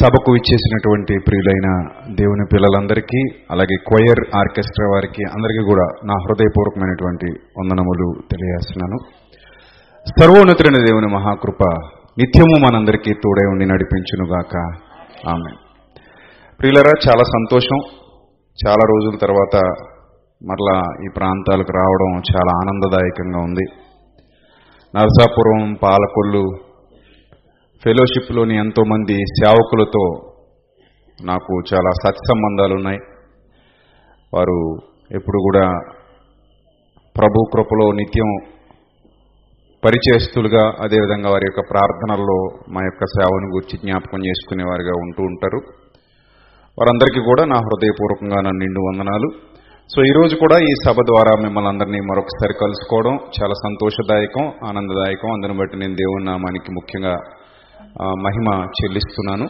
సభకు ఇచ్చేసినటువంటి ప్రియులైన దేవుని పిల్లలందరికీ అలాగే క్వయర్ ఆర్కెస్ట్రా వారికి అందరికీ కూడా నా హృదయపూర్వకమైనటువంటి వందనములు తెలియజేస్తున్నాను. సర్వోన్నతుడైన దేవుని మహాకృప నిత్యము మనందరికీ తోడే ఉండి నడిపించునుగాక. ఆమె ప్రియులరా చాలా సంతోషం. చాలా రోజుల తర్వాత మరలా ఈ ప్రాంతాలకు రావడం చాలా ఆనందదాయకంగా ఉంది. నరసాపురం పాలకొల్లు ఫెలోషిప్లోని ఎంతోమంది సేవకులతో నాకు చాలా సత్సంబంధాలు ఉన్నాయి వారు ఎప్పుడు కూడా ప్రభు కృపలో నిత్యం పరిచయస్తులుగా అదేవిధంగా వారి యొక్క ప్రార్థనల్లో మా యొక్క సేవను గురించి జ్ఞాపకం చేసుకునేవారుగా ఉంటూ ఉంటారు. వారందరికీ కూడా నా హృదయపూర్వకంగా నా నిండు వందనాలు. సో ఈరోజు కూడా ఈ సభ ద్వారా మిమ్మల్ని అందరినీ మరొకసారి కలుసుకోవడం చాలా సంతోషదాయకం ఆనందదాయకం. అందుని బట్టి నేను దేవుని నామానికి ముఖ్యంగా మహిమ చెల్లిస్తున్నాను.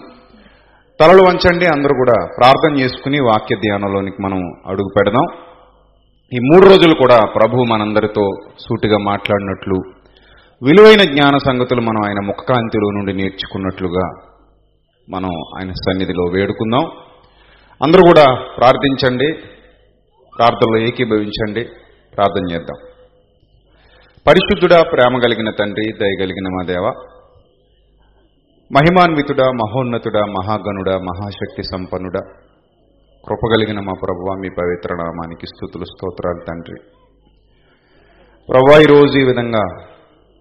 తలలు వంచండి అందరూ కూడా ప్రార్థన చేసుకుని వాక్య ధ్యానంలోనికి మనం అడుగు పెడదాం. ఈ మూడు రోజులు కూడా ప్రభు మనందరితో సూటిగా మాట్లాడినట్లు విలువైన జ్ఞాన సంగతులు మనం ఆయన ముఖకాంతిలో నుండి నేర్చుకున్నట్లుగా మనం ఆయన సన్నిధిలో వేడుకుందాం. అందరూ కూడా ప్రార్థించండి ప్రార్థనలో ఏకీభవించండి ప్రార్థన చేద్దాం. పరిశుద్ధుడా ప్రేమ కలిగిన తండ్రి దయగలిగిన మా దేవ మహిమాన్వితుడా మహోన్నతుడా మహాగణుడా మహాశక్తి సంపన్నుడా. కృపగలిగిన మా ప్రభు మీ పవిత్ర నామానికి స్థుతులు స్తోత్రాలు తండ్రి. ప్రభా ఈరోజు ఈ విధంగా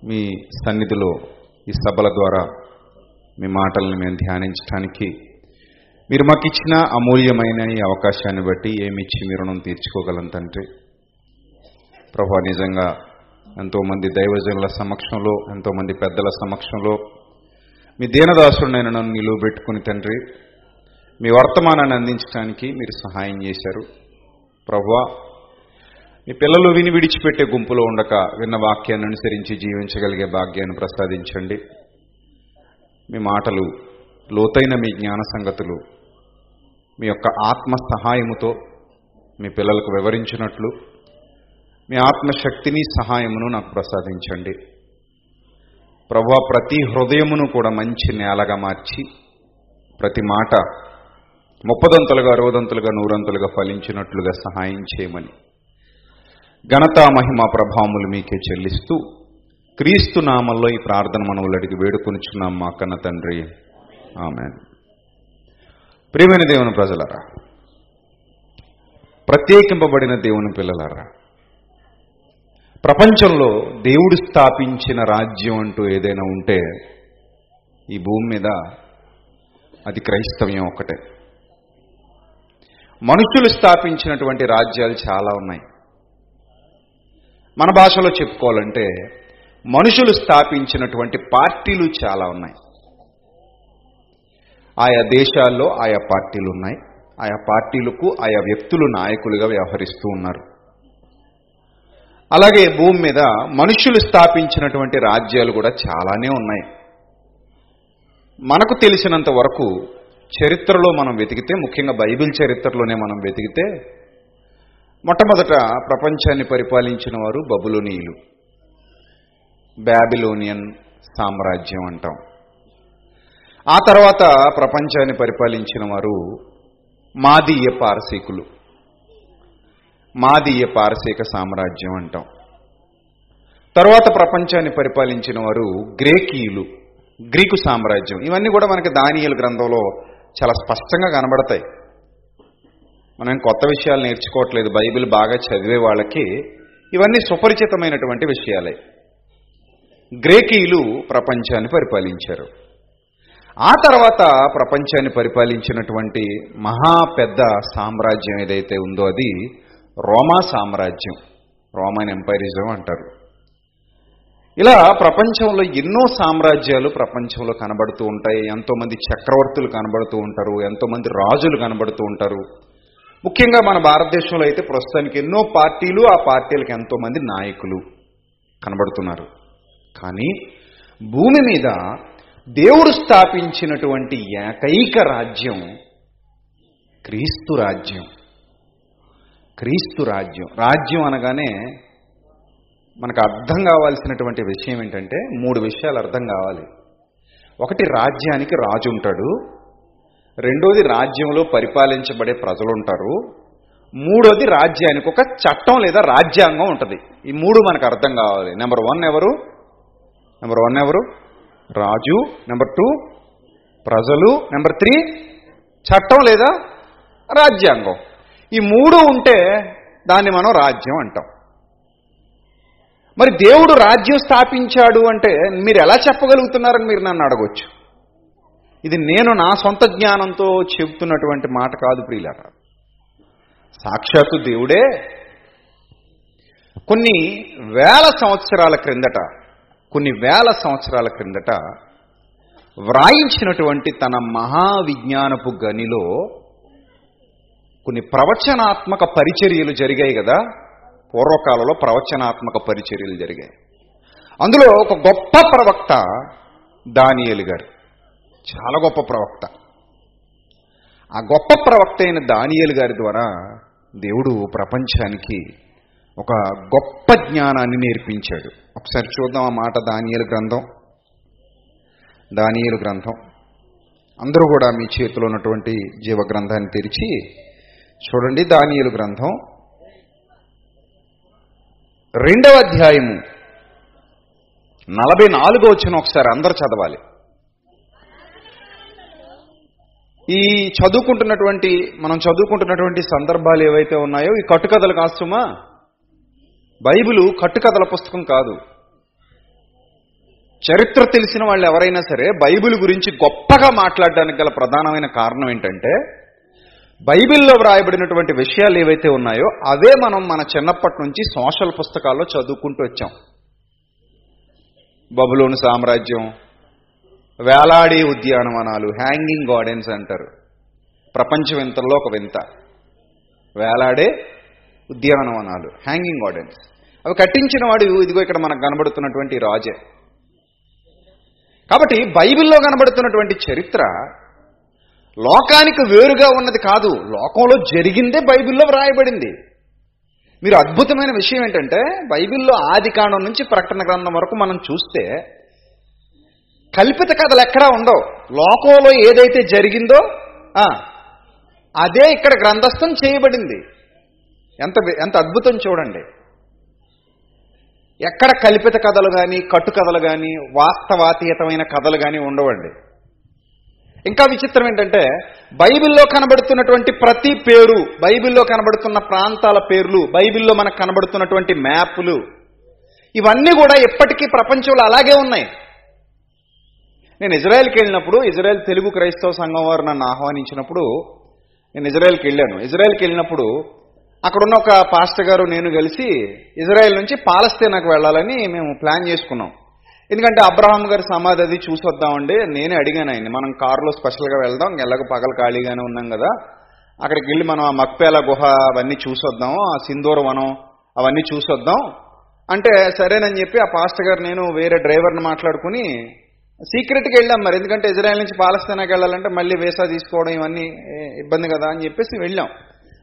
మీ సన్నిధిలో ఈ సభల ద్వారా మీ మాటలను మేము ధ్యానించడానికి మీరు మాకు ఇచ్చిన అమూల్యమైన ఈ అవకాశాన్ని బట్టి ఏమిచ్చి మీ రుణం తీర్చుకోగలం తండ్రి. ప్రభా నిజంగా ఎంతోమంది దైవజనుల సమక్షంలో ఎంతోమంది పెద్దల సమక్షంలో మీ దీనదాసుడినైన నన్ను నిలువ పెట్టుకుని తండ్రి మీ వర్తమానాన్ని అందించడానికి మీరు సహాయం చేశారు. ప్రభా మీ పిల్లలు విని విడిచిపెట్టే గుంపులో ఉండక విన్న వాక్యాన్ని అనుసరించి జీవించగలిగే భాగ్యాన్ని ప్రసాదించండి. మీ మాటలు లోతైన మీ జ్ఞాన సంగతులు మీ యొక్క ఆత్మ సహాయముతో మీ పిల్లలకు వివరించినట్లు మీ ఆత్మశక్తిని సహాయమును నాకు ప్రసాదించండి. ప్రభా ప్రతి హృదయమును కూడా మంచి నేలగా మార్చి ప్రతి మాట ముప్పదంతలుగా అరవదంతులుగా నూరంతులుగా ఫలించినట్లుగా సహాయం చేయమని ఘనత మహిమ ప్రభావములు మీకే చెల్లిస్తూ క్రీస్తు నామంలో ఈ ప్రార్థన మనవులు అడిగి వేడుకొనిచున్నాం మా కన్న తండ్రి. ఆమె ప్రియమైన దేవుని ప్రజలరా ప్రత్యేకింపబడిన దేవుని పిల్లలరా ప్రపంచంలో దేవుడు స్థాపించిన రాజ్యం అంటూ ఏదైనా ఉంటే ఈ భూమి మీద అది క్రైస్తవ్యం ఒకటే మనుషులు స్థాపించినటువంటి రాజ్యాలు చాలా ఉన్నాయి. మన భాషలో చెప్పుకోవాలంటే మనుషులు స్థాపించినటువంటి పార్టీలు చాలా ఉన్నాయి. ఆయా దేశాల్లో ఆయా పార్టీలు ఉన్నాయి. ఆయా పార్టీలకు ఆయా వ్యక్తులు నాయకులుగా వ్యవహరిస్తూ ఉన్నారు. అలాగే భూమి మీద మనుషులు స్థాపించినటువంటి రాజ్యాలు కూడా చాలానే ఉన్నాయి. మనకు తెలిసినంత వరకు చరిత్రలో మనం వెతికితే ముఖ్యంగా బైబిల్ చరిత్రలోనే మనం వెతికితే మొట్టమొదట ప్రపంచాన్ని పరిపాలించిన వారు బబులోనీయులు. బ్యాబిలోనియన్ సామ్రాజ్యం అంటాం. ఆ తర్వాత ప్రపంచాన్ని పరిపాలించిన వారు మాదీయ పారసీకులు. మాదీయ పారసీక సామ్రాజ్యం అంటాం. తర్వాత ప్రపంచాన్ని పరిపాలించిన వారు గ్రేకీయులు గ్రీకు సామ్రాజ్యం. ఇవన్నీ కూడా మనకి దానియలు గ్రంథంలో చాలా స్పష్టంగా కనబడతాయి. మనం కొత్త విషయాలు నేర్చుకోవట్లేదు బైబిల్ బాగా చదివే వాళ్ళకి ఇవన్నీ సుపరిచితమైనటువంటి విషయాలే. గ్రేకీయులు ప్రపంచాన్ని పరిపాలించారు. ఆ తర్వాత ప్రపంచాన్ని పరిపాలించినటువంటి మహా పెద్ద సామ్రాజ్యం ఏదైతే ఉందో అది రోమా సామ్రాజ్యం. రోమన్ ఎంపైరిజం అంటారు. ఇలా ప్రపంచంలో ఎన్నో సామ్రాజ్యాలు ప్రపంచంలో కనబడుతూ ఉంటాయి. ఎంతోమంది చక్రవర్తులు కనబడుతూ ఉంటారు. ఎంతోమంది రాజులు కనబడుతూ ఉంటారు. ముఖ్యంగా మన భారతదేశంలో అయితే ప్రస్తుతానికి ఎన్నో పార్టీలు ఆ పార్టీలకు ఎంతోమంది నాయకులు కనబడుతున్నారు. కానీ భూమి మీద దేవుడు స్థాపించినటువంటి ఏకైక రాజ్యం క్రీస్తు రాజ్యం. క్రీస్తు రాజ్యం. రాజ్యం అనగానే మనకు అర్థం కావాల్సినటువంటి విషయం ఏంటంటే మూడు విషయాలు అర్థం కావాలి. ఒకటి రాజ్యానికి రాజు ఉంటాడు. రెండోది రాజ్యంలో పరిపాలించబడే ప్రజలు ఉంటారు. మూడోది రాజ్యానికి ఒక చట్టం లేదా రాజ్యాంగం ఉంటుంది. ఈ మూడు మనకు అర్థం కావాలి. నెంబర్ వన్ ఎవరు? నెంబర్ వన్ ఎవరు? రాజు. నెంబర్ టూ ప్రజలు. నెంబర్ త్రీ చట్టం లేదా రాజ్యాంగం. ఈ మూడు ఉంటే దాన్ని మనం రాజ్యం అంటాం. మరి దేవుడు రాజ్యం స్థాపించాడు అంటే మీరు ఎలా చెప్పగలుగుతున్నారని మీరు నన్ను అడగొచ్చు. ఇది నేను నా సొంత జ్ఞానంతో చెబుతున్నటువంటి మాట కాదు ప్రియులారా. సాక్షాత్తు దేవుడే కొన్ని వేల సంవత్సరాల క్రిందట కొన్ని వేల సంవత్సరాల క్రిందట వ్రాయించినటువంటి తన మహావిజ్ఞానపు గనిలో కొన్ని ప్రవచనాత్మక పరిచర్యలు జరిగాయి కదా? పూర్వకాలంలో ప్రవచనాత్మక పరిచర్యలు జరిగాయి. అందులో ఒక గొప్ప ప్రవక్త దానియలు గారు. చాలా గొప్ప ప్రవక్త. ఆ గొప్ప ప్రవక్త అయిన దానియలు గారి ద్వారా దేవుడు ప్రపంచానికి ఒక గొప్ప జ్ఞానాన్ని నేర్పించాడు. ఒకసారి చూద్దాం ఆ మాట దానియలు గ్రంథం. దానియలు గ్రంథం. అందరూ కూడా మీ చేతిలో ఉన్నటువంటి జీవ గ్రంథాన్ని తెరిచి చూడండి దానియేలు గ్రంథం. రెండవ అధ్యాయము. నలభై నాలుగో వచ్చిన ఒకసారి అందరు చదవాలి. ఈ చదువుకుంటున్నటువంటి మనం చదువుకుంటున్నటువంటి సందర్భాలు ఏవైతే ఉన్నాయో ఈ కట్టుకథలు కాస్తుమా బైబిలు కట్టుకథల పుస్తకం కాదు. చరిత్ర తెలిసిన వాళ్ళు ఎవరైనా సరే బైబిల్ గురించి గొప్పగా మాట్లాడడానికి గల ప్రధానమైన కారణం ఏంటంటే బైబిల్లో వ్రాయబడినటువంటి విషయాలు ఏవైతే ఉన్నాయో అవే మనం మన చిన్నప్పటి నుంచి సోషల్ పుస్తకాల్లో చదువుకుంటూ వచ్చాం. బబులోని సామ్రాజ్యం వేలాడే ఉద్యానవనాలు హ్యాంగింగ్ గార్డెన్స్ అంటారు. ప్రపంచ వింతల్లో ఒక వింత. వేలాడే ఉద్యానవనాలు హ్యాంగింగ్ గార్డెన్స్ అవి కట్టించిన వాడు ఇదిగో ఇక్కడ మనకు కనబడుతున్నటువంటి రాజే. కాబట్టి బైబిల్లో కనబడుతున్నటువంటి చరిత్ర లోకానికి వేరుగా ఉన్నది కాదు లోకంలో జరిగిందే బైబిల్లో వ్రాయబడింది. మీరు అద్భుతమైన విషయం ఏంటంటే బైబిల్లో ఆది కాండం నుంచి ప్రకటన గ్రంథం వరకు మనం చూస్తే కల్పిత కథలు ఎక్కడా ఉండవు. లోకంలో ఏదైతే జరిగిందో అదే ఇక్కడ గ్రంథస్థం చేయబడింది. ఎంత ఎంత అద్భుతం చూడండి. ఎక్కడ కల్పిత కథలు కానీ కట్టు కథలు కానీ వాస్తవాతీతమైన కథలు కానీ ఉండవండి. ఇంకా విచిత్రం ఏంటంటే బైబిల్లో కనబడుతున్నటువంటి ప్రతి పేరు బైబిల్లో కనబడుతున్న ప్రాంతాల పేర్లు బైబిల్లో మనకు కనబడుతున్నటువంటి మ్యాప్లు ఇవన్నీ కూడా ఎప్పటికీ ప్రపంచంలో అలాగే ఉన్నాయి. నేను ఇజ్రాయెల్కి వెళ్ళినప్పుడు ఇజ్రాయెల్ తెలుగు క్రైస్తవ సంఘం వారు నన్ను ఆహ్వానించినప్పుడు నేను ఇజ్రాయెల్కి వెళ్ళాను. ఇజ్రాయెల్కి వెళ్ళినప్పుడు అక్కడున్న ఒక పాస్టర్ గారు నేను కలిసి ఇజ్రాయెల్ నుంచి పాలస్తీనాకు వెళ్ళాలని మేము ప్లాన్ చేసుకున్నాం. ఎందుకంటే అబ్రహాం గారి సమాధి అది చూసొద్దామండి. నేనే అడిగాను ఆయన్ని. మనం కారులో స్పెషల్గా వెళ్దాం. ఎలాగో పగల ఖాళీగానే ఉన్నాం కదా. అక్కడికి వెళ్ళి మనం ఆ మక్పేల గుహ అవన్నీ చూసొద్దాం. ఆ సింధూర వనం అవన్నీ చూసొద్దాం. అంటే సరేనని చెప్పి ఆ పాస్టర్ గారు నేను వేరే డ్రైవర్ని మాట్లాడుకుని సీక్రెట్గా వెళ్ళాం మరి. ఎందుకంటే ఇజ్రాయెల్ నుంచి పాలస్తీనాకి వెళ్ళాలంటే మళ్ళీ వేసా తీసుకోవడం ఇవన్నీ ఇబ్బంది కదా అని చెప్పేసి వెళ్ళాం.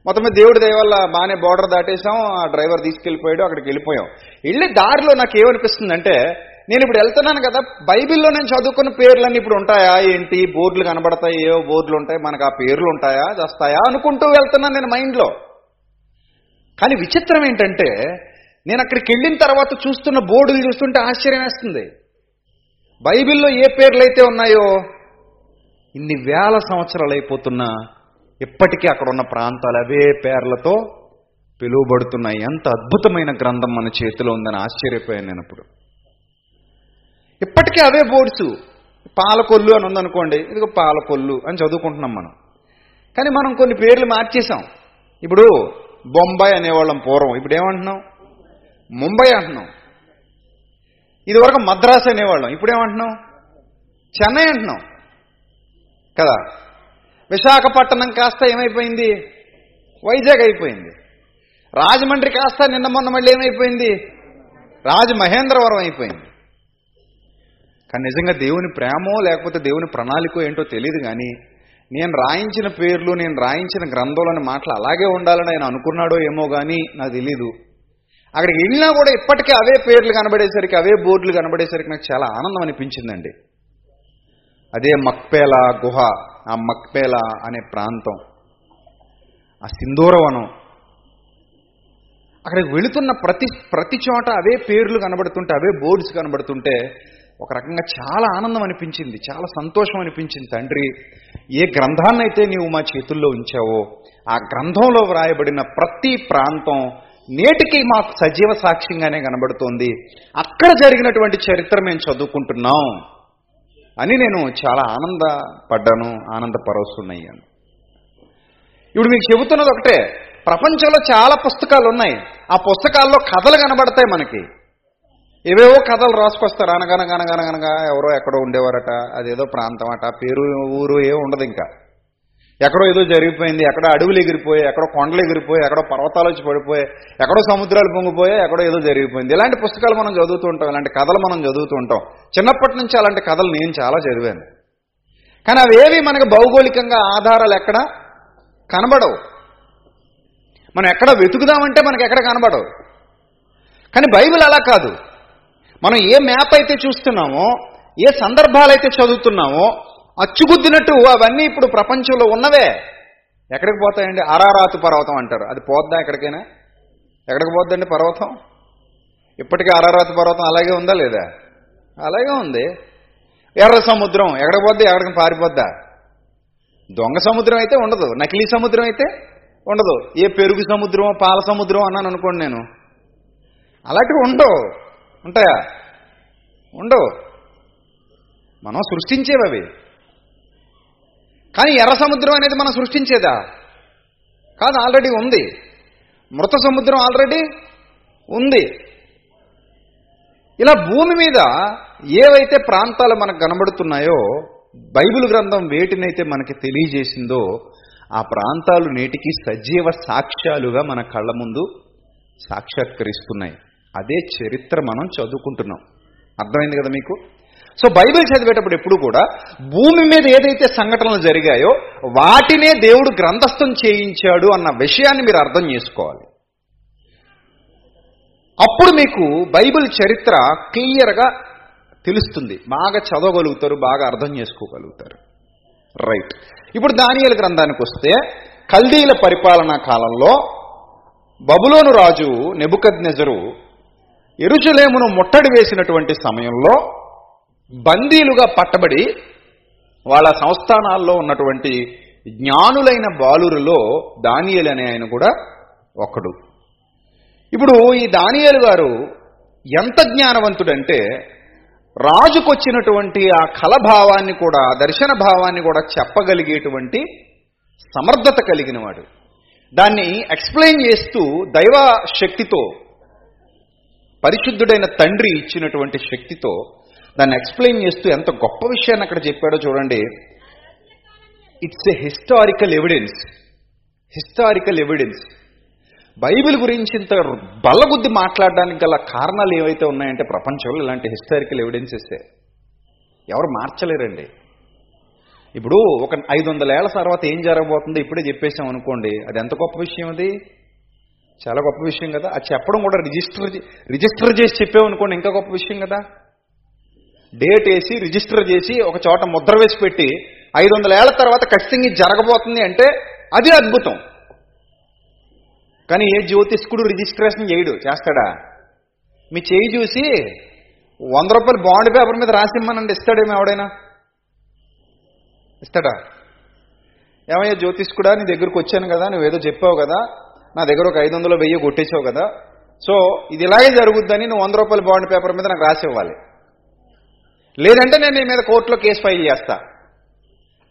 మొత్తం దేవుడి దయవల్ల బాగానే బోర్డర్ దాటేసాం ఆ డ్రైవర్ తీసుకెళ్ళిపోయాడు. అక్కడికి వెళ్ళిపోయాం. వెళ్ళి దారిలో నాకు ఏమనిపిస్తుంది అంటే నేను ఇప్పుడు వెళ్తున్నాను కదా బైబిల్లో నేను చదువుకున్న పేర్లన్నీ ఇప్పుడు ఉంటాయా? ఏంటి? బోర్డులు కనబడతాయి ఏవో బోర్డులు ఉంటాయి మనకు ఆ పేర్లు ఉంటాయా? వస్తాయా? అనుకుంటూ వెళ్తున్నాను నేను మైండ్లో. కానీ విచిత్రం ఏంటంటే నేను అక్కడికి వెళ్ళిన తర్వాత చూస్తున్న బోర్డులు చూస్తుంటే ఆశ్చర్యం వేస్తుంది. బైబిల్లో ఏ పేర్లు అయితే ఉన్నాయో ఇన్ని వేల సంవత్సరాలు అయిపోతున్నా ఇప్పటికీ అక్కడ ఉన్న ప్రాంతాలు అవే పేర్లతో పిలువబడుతున్నాయి. ఎంత అద్భుతమైన గ్రంథం మన చేతిలో ఉందని ఆశ్చర్యపోయాను నేను అప్పుడు ఇప్పటికీ అవే బోర్డ్స్. పాలకొల్లు అని ఉందనుకోండి ఇదిగో పాలకొల్లు అని చదువుకుంటున్నాం మనం. కానీ మనం కొన్ని పేర్లు మార్చేసాం ఇప్పుడు బొంబాయి అనేవాళ్ళం పూర్వం. ఇప్పుడు ఏమంటున్నాం? ముంబై అంటున్నాం. ఇదివరకు మద్రాసు అనేవాళ్ళం. ఇప్పుడు ఏమంటున్నాం? చెన్నై అంటున్నాం. కదా? విశాఖపట్నం కాస్త ఏమైపోయింది? వైజాగ్ అయిపోయింది. రాజమండ్రి కాస్త నిన్న మొన్న మళ్ళీ ఏమైపోయింది? రాజమహేంద్రవరం అయిపోయింది. కానీ నిజంగా దేవుని ప్రేమో లేకపోతే దేవుని ప్రణాళిక ఏంటో తెలియదు కానీ నేను రాయించిన పేర్లు నేను రాయించిన గ్రంథంలోని మాటలు అలాగే ఉండాలని ఆయన అనుకున్నాడో ఏమో కానీ నాకు తెలీదు. అక్కడికి వెళ్ళినా కూడా ఇప్పటికీ అవే పేర్లు కనబడేసరికి అవే బోర్డులు కనబడేసరికి నాకు చాలా ఆనందం అనిపించిందండి. అదే మక్పేల గుహ ఆ మక్పేల అనే ప్రాంతం ఆ సింధూరవనం. అక్కడికి వెళుతున్న ప్రతి ప్రతి చోట అవే పేర్లు కనబడుతుంటే అవే బోర్డ్స్ కనబడుతుంటే ఒక రకంగా చాలా ఆనందం అనిపించింది చాలా సంతోషం అనిపించింది. తండ్రి ఏ గ్రంథాన్నైతే నీవు మా చేతుల్లో ఉంచావో ఆ గ్రంథంలో వ్రాయబడిన ప్రతి ప్రాంతం నేటికి మాకు సజీవ సాక్ష్యంగానే కనబడుతోంది. అక్కడ జరిగినటువంటి చరిత్ర మేము చదువుకుంటున్నాం అని నేను చాలా ఆనందపడ్డాను ఆనందపరవస్తున్నాను ఇప్పుడు మీకు చెబుతున్నది ఒకటే ప్రపంచంలో చాలా పుస్తకాలు ఉన్నాయి ఆ పుస్తకాల్లో కథలు కనబడతాయి మనకి. ఏవేవో కథలు రాసుకొస్తారు. అనగనగనగనగనగా ఎవరో ఎక్కడో ఉండేవారట అదేదో ప్రాంతం అట పేరు ఊరు ఏ ఉండదు ఇంకా. ఎక్కడో ఏదో జరిగిపోయింది ఎక్కడో అడవులు ఎగిరిపోయి ఎక్కడో కొండలు ఎగిరిపోయి ఎక్కడో పర్వతాలు వచ్చి పడిపోయి ఎక్కడో సముద్రాలు పొంగిపోయాయి ఎక్కడో ఏదో జరిగిపోయింది. ఇలాంటి పుస్తకాలు మనం చదువుతూ ఉంటాం ఇలాంటి కథలు మనం చదువుతూ ఉంటాం. చిన్నప్పటి నుంచి అలాంటి కథలు నేను చాలా చదివాను. కానీ అవేవి మనకు భౌగోళికంగా ఆధారాలు ఎక్కడ? కనబడవు. మనం ఎక్కడ వెతుకుదామంటే మనకి ఎక్కడ కనబడవు. కానీ బైబిల్ అలా కాదు. మనం ఏ మ్యాప్ అయితే చూస్తున్నామో ఏ సందర్భాలు అయితే చదువుతున్నామో అచ్చుగుద్దినట్టు అవన్నీ ఇప్పుడు ప్రపంచంలో ఉన్నవే. ఎక్కడికి పోతాయండి? అరారాతు పర్వతం అంటారు. అది పోద్దా ఎక్కడికైనా? ఎక్కడికి పోద్దండి పర్వతం? ఇప్పటికీ అరారాతు పర్వతం అలాగే ఉందా లేదా? అలాగే ఉంది. ఎర్ర సముద్రం ఎక్కడికి పోద్ది? ఎక్కడికి పారిపోద్దా? దొంగ సముద్రం అయితే ఉండదు. నకిలీ సముద్రం అయితే ఉండదు. ఏ పెరుగు సముద్రం పాల సముద్రం అన్నాను అనుకోండి నేను. అలాంటివి ఉండవు. ఉంటాయా? ఉండవు. మనం సృష్టించేవి అవి కానీ ఎర్ర సముద్రం అనేది మనం సృష్టించేదా? కాదు ఆల్రెడీ ఉంది. మృత సముద్రం ఆల్రెడీ ఉంది. ఇలా భూమి మీద ఏవైతే ప్రాంతాలు మనకు కనబడుతున్నాయో బైబిల్ గ్రంథం వేటినైతే మనకి తెలియజేసిందో ఆ ప్రాంతాలు నేటికి సజీవ సాక్ష్యాలుగా మన కళ్ళ ముందు సాక్షాత్కరిస్తున్నాయి. అదే చరిత్ర మనం చదువుకుంటున్నాం. అర్థమైంది కదా మీకు? సో బైబిల్ చదివేటప్పుడు ఎప్పుడు కూడా భూమి మీద ఏదైతే సంఘటనలు జరిగాయో వాటినే దేవుడు గ్రంథస్థం చేయించాడు అన్న విషయాన్ని మీరు అర్థం చేసుకోవాలి. అప్పుడు మీకు బైబిల్ చరిత్ర క్లియర్గా తెలుస్తుంది. బాగా చదవగలుగుతారు బాగా అర్థం చేసుకోగలుగుతారు. రైట్. ఇప్పుడు దానియల గ్రంథానికి వస్తే కల్దీల పరిపాలనా కాలంలో బబులోను రాజు నెబుకద్నెజరు ఎరుచులేమును ముట్టడి వేసినటువంటి సమయంలో బందీలుగా పట్టబడి వాళ్ళ సంస్థానాల్లో ఉన్నటువంటి జ్ఞానులైన బాలురులో దానియలు అనే ఆయన కూడా ఒకడు ఇప్పుడు ఈ దానియలు గారు ఎంత జ్ఞానవంతుడంటే రాజుకొచ్చినటువంటి ఆ కలభావాన్ని కూడా దర్శన భావాన్ని కూడా చెప్పగలిగేటువంటి సమర్థత కలిగినవాడు. దాన్ని ఎక్స్ప్లెయిన్ చేస్తూ దైవ శక్తితో పరిశుద్ధుడైన తండ్రి ఇచ్చినటువంటి శక్తితో దాన్ని ఎక్స్ప్లెయిన్ చేస్తూ ఎంత గొప్ప విషయాన్ని అక్కడ చెప్పాడో చూడండి. It's a historical evidence historical evidence Bible గురించి ఇంత బలబుద్ధి మాట్లాడడానికి గల కారణాలు ఏవైతే ఉన్నాయంటే ప్రపంచంలో ఇలాంటి హిస్టారికల్ ఎవిడెన్సెస్ ఎవరు మార్చలేరండి. ఇప్పుడు ఒక ఐదు వందల ఏళ్ళ తర్వాత ఏం జరగబోతుందో ఇప్పుడే చెప్పేసాం అనుకోండి. అది ఎంత గొప్ప విషయం అది? చాలా గొప్ప విషయం కదా. అది చెప్పడం కూడా రిజిస్టర్ రిజిస్టర్ చేసి చెప్పామనుకోండి ఇంకా గొప్ప విషయం కదా. డేట్ వేసి రిజిస్టర్ చేసి ఒక చోట ముద్ర వేసి పెట్టి ఐదు వందల ఏళ్ళ తర్వాత ఖచ్చితంగా జరగబోతుంది అంటే అది అద్భుతం. కానీ ఏ జ్యోతిష్కుడు రిజిస్ట్రేషన్ చేయడు. చేస్తాడా? మీ చేయి చూసి వంద రూపాయలు బాండ్ పేపర్ మీద రాసిమ్మనండి ఇస్తాడేమో ఎవడైనా? ఇస్తాడా? ఏమయ్యా జ్యోతిష్కుడా నీ దగ్గరకు వచ్చాను కదా నువ్వేదో చెప్పావు కదా నా దగ్గర ఒక ఐదు వందలు వెయ్యి కొట్టేసావు కదా. సో ఇది ఇలాగే జరుగుద్దని నువ్వు వంద రూపాయల బాండ్ పేపర్ మీద నాకు రాసి ఇవ్వాలి. లేదంటే నేను నీ మీద కోర్టులో కేసు ఫైల్ చేస్తా.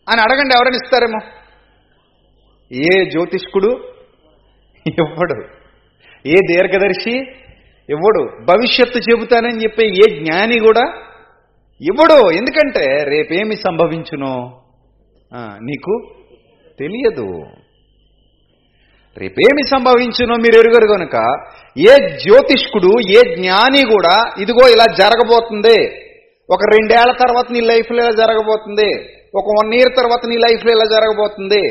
అని అడగండి ఎవరైనా ఇస్తారేమో. ఏ జ్యోతిష్కుడు? ఇవ్వడు. ఏ దీర్ఘదర్శి? ఇవ్వడు. భవిష్యత్తు చెబుతానని చెప్పే ఏ జ్ఞాని కూడా ఇవ్వడు. ఎందుకంటే రేపేమి సంభవించునో? నీకు తెలియదు. రేపేమి సంభవించునో మీరు ఎరుగరు కనుక ఏ జ్యోతిష్కుడు ఏ జ్ఞాని కూడా ఇదిగో ఇలా జరగబోతుంది. ఒక రెండేళ్ళ తర్వాత నీ లైఫ్లో ఇలా జరగబోతుంది. ఒక వన్ ఇయర్ తర్వాత నీ లైఫ్లో ఇలా జరగబోతుంది.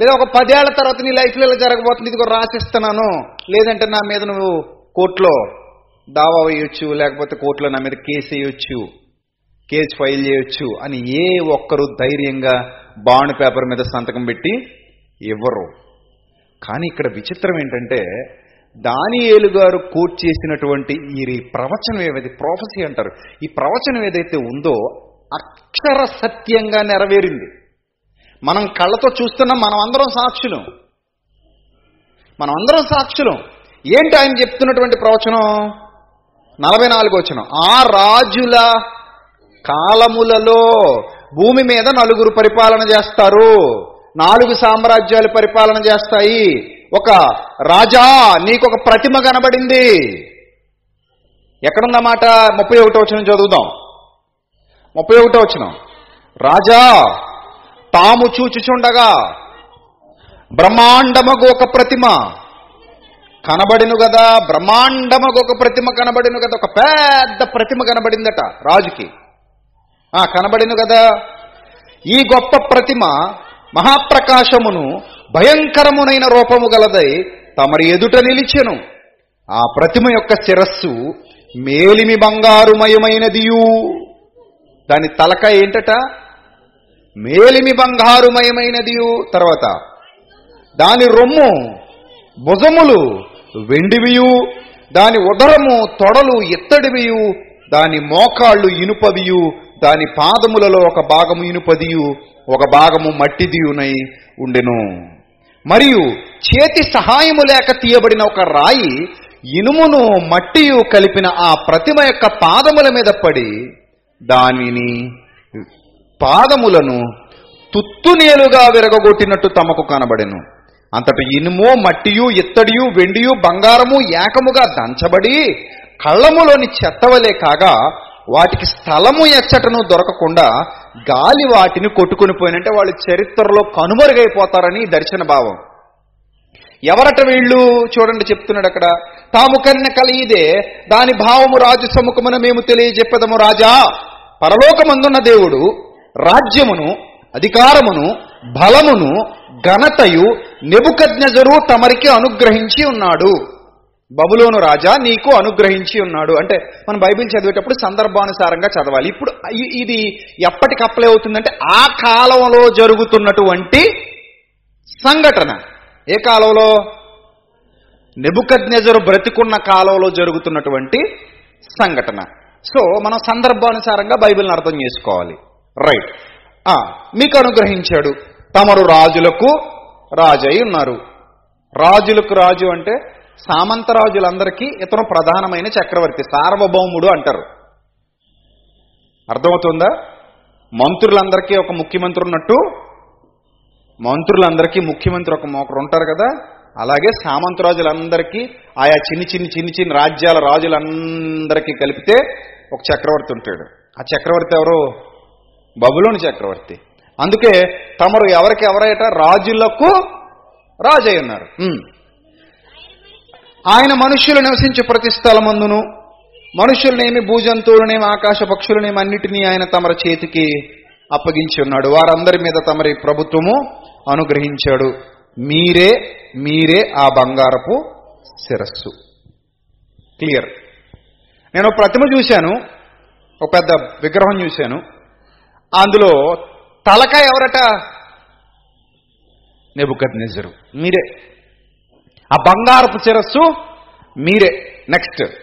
లేదా ఒక పదేళ్ళ తర్వాత నీ లైఫ్లో ఇలా జరగబోతుంది ఇదిగో రాసిస్తున్నాను. లేదంటే నా మీద నువ్వు కోర్టులో దావా వేయొచ్చు లేకపోతే కోర్టులో నా మీద కేసు వేయొచ్చు కేసు ఫైల్ చేయొచ్చు అని ఏ ఒక్కరు ధైర్యంగా బాండ్ పేపర్ మీద సంతకం పెట్టి ఇవ్వరు. కానీ ఇక్కడ విచిత్రం ఏంటంటే దానియేలు గారు కోట్ చేసినటువంటి ఈ ప్రవచనం ఏదైతే ప్రొఫెసీ అంటారు ఈ ప్రవచనం ఏదైతే ఉందో అక్షర సత్యంగా నెరవేరింది. మనం కళ్ళతో చూస్తున్నాం మనం అందరం సాక్షులం. మనం అందరం సాక్షులం. ఏంటి ఆయన చెప్తున్నటువంటి ప్రవచనం? నలభై నాలుగు వచ్చిన ఆ రాజుల కాలములలో భూమి మీద నలుగురు పరిపాలన చేస్తారు. నాలుగు సామ్రాజ్యాలు పరిపాలన చేస్తాయి. ఒక రాజా నీకొక ప్రతిమ కనబడింది. ఎక్కడున్నమాట ముప్పై ఒకటో వచ్చిన చదువుదాం. ముప్పై ఒకటో వచ్చిన రాజా తాము చూచుచుండగా బ్రహ్మాండమగు ఒక ప్రతిమ కనబడిను కదా బ్రహ్మాండమగు ఒక ప్రతిమ కనబడిను కదా ఒక పెద్ద ప్రతిమ కనబడిందట రాజుకి. ఆ కనబడిను కదా ఈ గొప్ప ప్రతిమ మహాప్రకాశమును భయంకరమునైన రూపము గలదై తమరి ఎదుట నిలిచెను. ఆ ప్రతిమ యొక్క శిరస్సు మేలిమి బంగారుమయమైనదియు. దాని తలక ఏంటట? మేలిమి బంగారుమయమైనదియు. తర్వాత దాని రొమ్ము భుజములు వెండివియు. దాని ఉదరము తొడలు ఎత్తడివియు దాని మోకాళ్ళు ఇనుపవియు. దాని పాదములలో ఒక భాగము ఇనుపదియు ఒక భాగము మట్టిదియునై ఉండెను. మరియు చేతి సహాయము లేక తీయబడిన ఒక రాయి ఇనుమును మట్టియు కలిపిన ఆ ప్రతిమ యొక్క పాదముల మీద పడి దానిని పాదములను తుత్తునేలుగా విరగగొట్టినట్టు తమకు కనబడెను. అంతటి ఇనుము మట్టియు ఇత్తడియు వెండియు బంగారము ఏకముగా దంచబడి కళ్ళములోని చెత్తవలే కాగా వాటికి స్థలము ఎచ్చటను దొరకకుండా గాలి వాటిని కొట్టుకుని పోయినంటే వాళ్ళు చరిత్రలో కనుమరుగైపోతారని దర్శన భావం. ఎవరట వీళ్ళు? చూడండి చెప్తున్నాడు అక్కడ. తాము కన్న కల ఇదే. దాని భావము రాజు సముఖమున మేము తెలియజెప్పదము రాజా. పరలోకమందున్న దేవుడు రాజ్యమును అధికారమును బలమును ఘనతయు నెబుకజ్ఞజరు తమరికి అనుగ్రహించి ఉన్నాడు. బబులోను రాజా నీకు అనుగ్రహించి ఉన్నాడు. అంటే మనం బైబిల్ చదివేటప్పుడు సందర్భానుసారంగా చదవాలి. ఇప్పుడు ఇది ఎప్పటికి అప్లై అవుతుందంటే ఆ కాలంలో జరుగుతున్నటువంటి సంఘటన. ఏ కాలంలో? నెబుకజ్ఞజరు బ్రతికున్న కాలంలో జరుగుతున్నటువంటి సంఘటన. సో మనం సందర్భానుసారంగా బైబిల్ని అర్థం చేసుకోవాలి. రైట్. మీకు అనుగ్రహించాడు. తమరు రాజులకు రాజై ఉన్నారు. రాజులకు రాజు అంటే సామంత రాజులందరికీ ఇతను ప్రధానమైన చక్రవర్తి సార్వభౌముడు అంటారు. అర్థమవుతుందా? మంత్రులందరికీ ఒక ముఖ్యమంత్రి ఉన్నట్టు మంత్రులందరికీ ముఖ్యమంత్రి ఒక ఒకరు ఉంటారు కదా? అలాగే సామంతరాజులందరికీ ఆయా చిన్ని చిన్ని చిన్ని చిన్ని రాజ్యాల రాజులందరికీ కలిపితే ఒక చక్రవర్తి ఉంటాడు. ఆ చక్రవర్తి ఎవరు? బబులోని చక్రవర్తి. అందుకే తమరు ఎవరికి ఎవరైట రాజులకు రాజై ఉన్నారు ఆయన మనుష్యులు నివసించే ప్రతి స్థలమందును మనుషులనేమి భూజంతువులనేమి ఆకాశ పక్షులనేమి అన్నిటినీ ఆయన తమరి చేతికి అప్పగించి ఉన్నాడు. వారందరి మీద తమరి ప్రభుత్వము అనుగ్రహించాడు. మీరే మీరే ఆ బంగారపు శిరస్సు. క్లియర్. నేను ప్రతిమ చూశాను. ఒక పెద్ద విగ్రహం చూశాను. అందులో తలక ఎవరట? నెబుకద్నెజరు. మీరే. ఆ బంగారపు శిరస్సు మీరే. నెక్స్ట్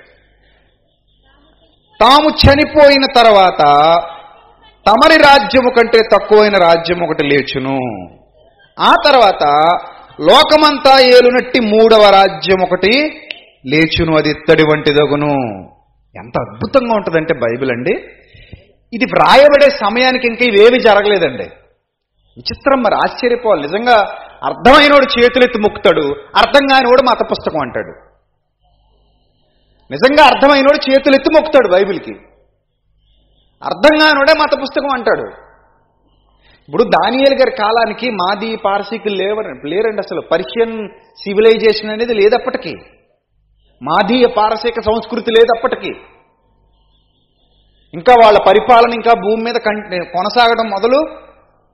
తాము చనిపోయిన తర్వాత తమరి రాజ్యము కంటే తక్కువైన రాజ్యం ఒకటి లేచును. ఆ తర్వాత లోకమంతా ఏలునట్టి మూడవ రాజ్యం ఒకటి లేచును. అది ఇత్తడి వంటిదగును. ఎంత అద్భుతంగా ఉంటుందంటే బైబిల్ అండి. ఇది వ్రాయబడే సమయానికి ఇంకా ఇవేమి జరగలేదండి. విచిత్రం మరి ఆశ్చర్యపోవాలి. నిజంగా అర్థమైనోడు చేతులెత్తి మొక్కుతాడు అర్థం కానివాడు మత పుస్తకం అంటాడు. నిజంగా అర్థమైనోడు చేతులెత్తి మొక్కుతాడు బైబిల్కి. అర్థం కానివాడే మత పుస్తకం అంటాడు. ఇప్పుడు దానియల్ గారి కాలానికి మాది పారసీకులు లేవని లేరండి అసలు. పర్షియన్ సివిలైజేషన్ అనేది లేదప్పటికీ. మాదీయ పారసీక సంస్కృతి లేదప్పటికీ. ఇంకా వాళ్ళ పరిపాలన ఇంకా భూమి మీద కొనసాగడం మొదలు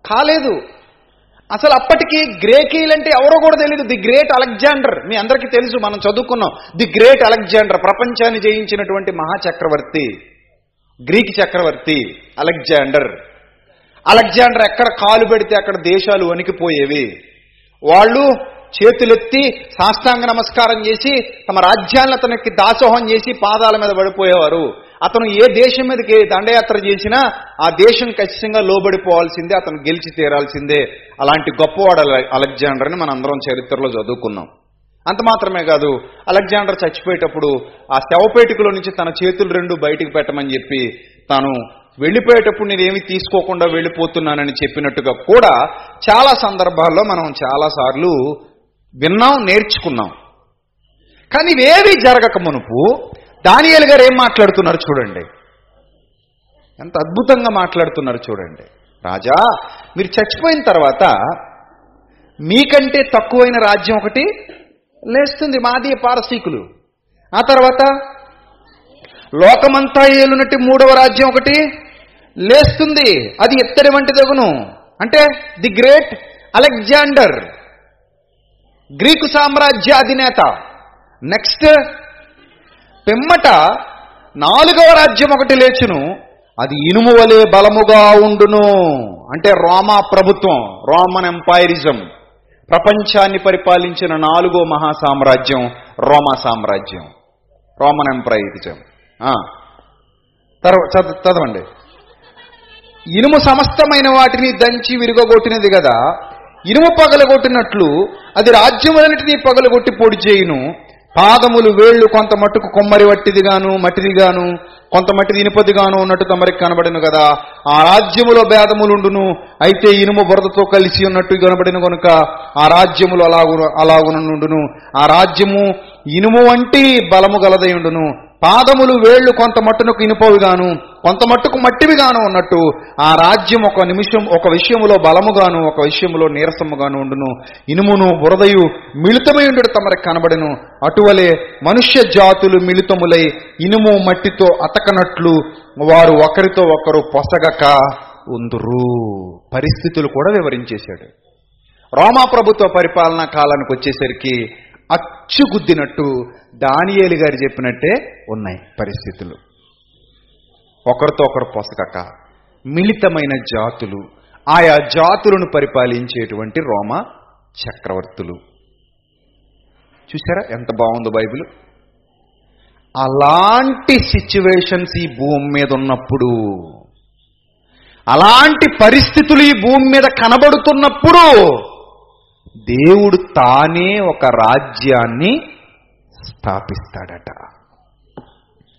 కాలేదు. అసలు అప్పటికి గ్రేకీలు అంటే ఎవరో కూడా తెలియదు ది గ్రేట్ అలెగ్జాండర్. మీ అందరికీ తెలుసు మనం చదువుకున్నాం. ది గ్రేట్ అలెగ్జాండర్ ప్రపంచాన్ని జయించినటువంటి మహా చక్రవర్తి గ్రీక్ చక్రవర్తి అలెగ్జాండర్. అలెగ్జాండర్ ఎక్కడ కాలు పెడితే అక్కడ దేశాలు వణికిపోయేవి. వాళ్ళు చేతులెత్తి సాష్టాంగ నమస్కారం చేసి తమ రాజ్యాలను అతనికి దాసోహం చేసి పాదాల మీద పడిపోయేవారు. అతను ఏ దేశం మీదకి దండయాత్ర చేసినా ఆ దేశం ఖచ్చితంగా లోబడిపోవాల్సిందే అతను గెలిచి తీరాల్సిందే. అలాంటి గొప్పవాడు అలెగ్జాండర్ అని మనం అందరం చరిత్రలో చదువుకున్నాం. అంత మాత్రమే కాదు అలెగ్జాండర్ చచ్చిపోయేటప్పుడు ఆ శవపేటికలో నుంచి తన చేతులు రెండు బయటికి పెట్టమని చెప్పి తాను వెళ్ళిపోయేటప్పుడు నేనేమి తీసుకోకుండా వెళ్ళిపోతున్నానని చెప్పినట్టుగా కూడా చాలా సందర్భాల్లో మనం చాలా సార్లు విన్నాం నేర్చుకున్నాం. కానీ ఇవేవి జరగక మునుపు దానియలు గారు ఏం మాట్లాడుతున్నారు చూడండి. ఎంత అద్భుతంగా మాట్లాడుతున్నారు చూడండి. రాజా మీరు చచ్చిపోయిన తర్వాత మీకంటే తక్కువైన రాజ్యం ఒకటి లేస్తుంది మాది పారసీకులు. ఆ తర్వాత లోకమంతా ఏలునట్టి మూడవ రాజ్యం ఒకటి లేస్తుంది అది ఎత్తడి వంటి దగును అంటే ది గ్రేట్ అలెగ్జాండర్ గ్రీకు సామ్రాజ్య అధినేత. నెక్స్ట్ పిమ్మట నాలుగవ రాజ్యం ఒకటి లేచును. అది ఇనుము వలె బలముగా ఉండును. అంటే రోమా ప్రభుత్వం రోమన్ ఎంపైరిజం. ప్రపంచాన్ని పరిపాలించిన నాలుగో మహా సామ్రాజ్యం రోమా సామ్రాజ్యం రోమన్ ఎంపైరిజం. తర్వాత చదవండి. ఇనుము సమస్తమైన వాటిని దంచి విరుగగొట్టినది కదా ఇనుము పగలగొట్టినట్లు అది రాజ్యములన్నిటినీ పగలగొట్టి పొడి చేయును. పాదములు వేళ్ళు కొంత మట్టుకు కొమ్మరి వట్టిదిగాను మట్టిదిగాను. కొంత మట్టి ఇనుపదిగాను ఉన్నట్టు తమరికి కనబడిను కదా. ఆ రాజ్యములో భేదములుండును అయితే ఇనుము బురదతో కలిసి ఉన్నట్టు కనబడిన కనుక ఆ రాజ్యములు అలాగు అలాగునుండును. ఆ రాజ్యము ఇనుము వంటి బలము గలదై ఉండును. పాదములు వేళ్ళు కొంత మట్టునకు ఇనుపవిగాను కొంత మట్టుకు మట్టివిగాను ఉన్నట్టు ఆ రాజ్యం ఒక నిమిషం ఒక విషయములో బలముగాను ఒక విషయములో నీరసముగాను ఉండును. ఇనుమును బురదయు మిళితమై ఉండు తమరికి కనబడెను. అటువలే మనుష్య జాతులు మిళితములై ఇనుము మట్టితో అతకనట్లు వారు ఒకరితో ఒకరు పొసగక ఉందురు. పరిస్థితులు కూడా వివరించేశాడు. రోమా ప్రభుత్వ పరిపాలనా కాలానికి వచ్చేసరికి అచ్చుగుద్దినట్టు దానియేలు గారు చెప్పినట్టే ఉన్నాయి పరిస్థితులు. ఒకరితో ఒకరు పొసగక మిళితమైన జాతులు ఆయా జాతులను పరిపాలించేటువంటి రోమ చక్రవర్తులు. చూసారా ఎంత బాగుందో బైబిల్? అలాంటి సిచ్యువేషన్స్ ఈ భూమి మీద ఉన్నప్పుడు అలాంటి పరిస్థితులు ఈ భూమి మీద కనబడుతున్నప్పుడు దేవుడు తానే ఒక రాజ్యాన్ని స్థాపిస్తాడట.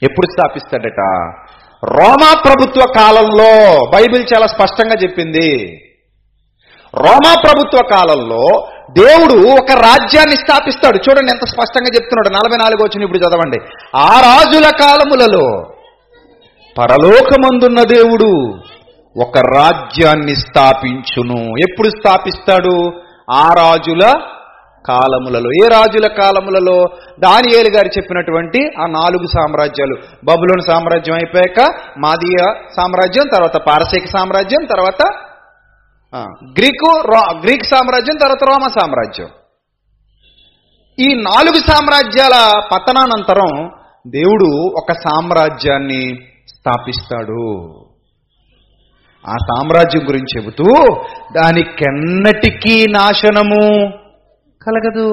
ఎప్పుడు స్థాపిస్తాడట? రోమా ప్రభుత్వ కాలంలో. బైబిల్ చాలా స్పష్టంగా చెప్పింది. రోమా ప్రభుత్వ కాలంలో దేవుడు ఒక రాజ్యాన్ని స్థాపిస్తాడు. చూడండి ఎంత స్పష్టంగా చెప్తున్నాడు. నలభై నాలుగు వచ్చిన ఇప్పుడు చదవండి. ఆ రాజుల కాలములలో పరలోకమందున్న దేవుడు ఒక రాజ్యాన్ని స్థాపించును. ఎప్పుడు స్థాపిస్తాడు? ఆ రాజుల కాలములలో. ఏ రాజుల కాలములలో? దానియేలు గారు చెప్పినటువంటి ఆ నాలుగు సామ్రాజ్యాలు. బబులోని సామ్రాజ్యం అయిపోయాక మాదీయ సామ్రాజ్యం తర్వాత పారసీక సామ్రాజ్యం తర్వాత గ్రీకు గ్రీక్ సామ్రాజ్యం తర్వాత రోమ సామ్రాజ్యం. ఈ నాలుగు సామ్రాజ్యాల పతనానంతరం దేవుడు ఒక సామ్రాజ్యాన్ని స్థాపిస్తాడు. ఆ సామ్రాజ్యం గురించి చెబుతూ దానికెన్నటికీ నాశనము కలగదు.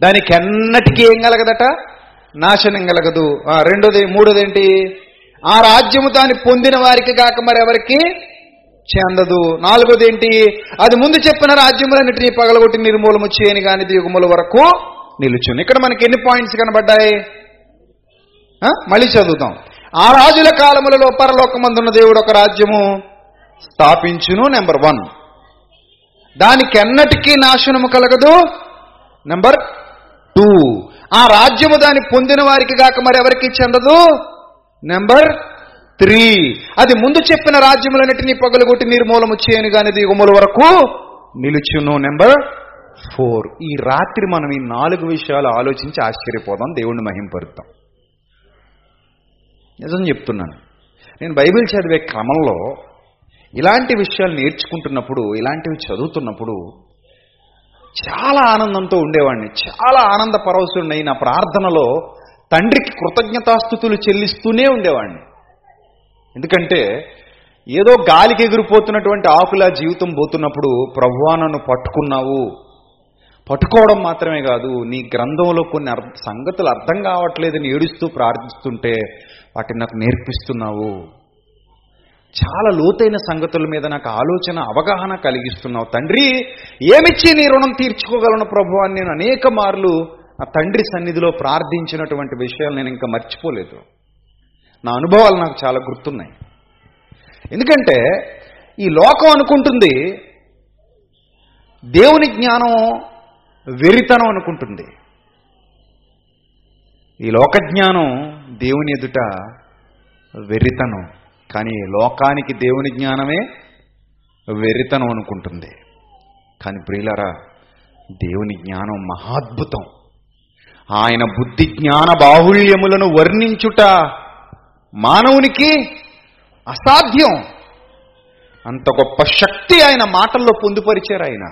దానికెన్నటికీ ఏం కలగదట? నాశనం కలగదు. రెండోది మూడోది ఏంటి ఆ రాజ్యము దాన్ని పొందిన వారికి కాక మరెవరికి చెందదు. నాలుగోది ఏంటి అది ముందు చెప్పిన రాజ్యములన్నిటినీ పగలగొట్టి నిర్మూలము చేయని కాని దిగుమల వరకు నిలుచుని ఇక్కడ మనకి ఎన్ని పాయింట్స్ కనబడ్డాయి? మళ్ళీ చదువుతాం ఆ రాజుల కాలములలో పరలోకమందున్న దేవుడు ఒక రాజ్యము స్థాపించును నెంబర్ వన్. దానికి ఎన్నటికీ నాశనము కలగదు నెంబర్ టూ. ఆ రాజ్యము దాన్ని పొందిన వారికి కాక మరి ఎవరికి చెందదు నెంబర్ త్రీ. అది ముందు చెప్పిన రాజ్యములన్నిటినీ పగలగొట్టి నిర్మూలము చేయను కానీ దిగుమల వరకు నిలుచును నెంబర్ ఫోర్. ఈ రాత్రి మనం ఈ నాలుగు విషయాలు ఆలోచించి ఆశ్చర్యపోదాం దేవుణ్ణి మహింపరుద్దాం. నిజం చెప్తున్నాను. నేను బైబిల్ చదివే క్రమంలో ఇలాంటి విషయాలు నేర్చుకుంటున్నప్పుడు ఇలాంటివి చదువుతున్నప్పుడు చాలా ఆనందంతో ఉండేవాడిని. చాలా ఆనంద పరవశుడిని నా ప్రార్థనలో తండ్రికి కృతజ్ఞతాస్థుతులు చెల్లిస్తూనే ఉండేవాడిని. ఎందుకంటే ఏదో గాలికి ఎగిరిపోతున్నటువంటి ఆకులా జీవితం పోతున్నప్పుడు ప్రభువా నన్ను పట్టుకున్నావు. పట్టుకోవడం మాత్రమే కాదు నీ గ్రంథంలో కొన్ని అర్థ సంగతులు అర్థం కావట్లేదని ఏడుస్తూ ప్రార్థిస్తుంటే వాటిని నాకు నేర్పిస్తున్నావు. చాలా లోతైన సంగతుల మీద నాకు ఆలోచన అవగాహన కలిగిస్తున్నావు. తండ్రి ఏమిచ్చి నీ రుణం తీర్చుకోగలను ప్రభు అని నేను అనేక మార్లు ఆ తండ్రి సన్నిధిలో ప్రార్థించినటువంటి విషయాలు నేను ఇంకా మర్చిపోలేదు. నా అనుభవాలు నాకు చాలా గుర్తున్నాయి. ఎందుకంటే ఈ లోకం అనుకుంటుంది దేవుని జ్ఞానం వెరితనం అనుకుంటుంది. ఈ లోక జ్ఞానం దేవుని ఎదుట వెరితనం కానీ లోకానికి దేవుని జ్ఞానమే వెరితనం అనుకుంటుంది. కానీ ప్రియులరా దేవుని జ్ఞానం మహాద్భుతం. ఆయన బుద్ధి జ్ఞాన బాహుళ్యములను వర్ణించుట మానవునికి అసాధ్యం. అంత గొప్ప శక్తి ఆయన మాటల్లో పొందుపరిచారు ఆయన.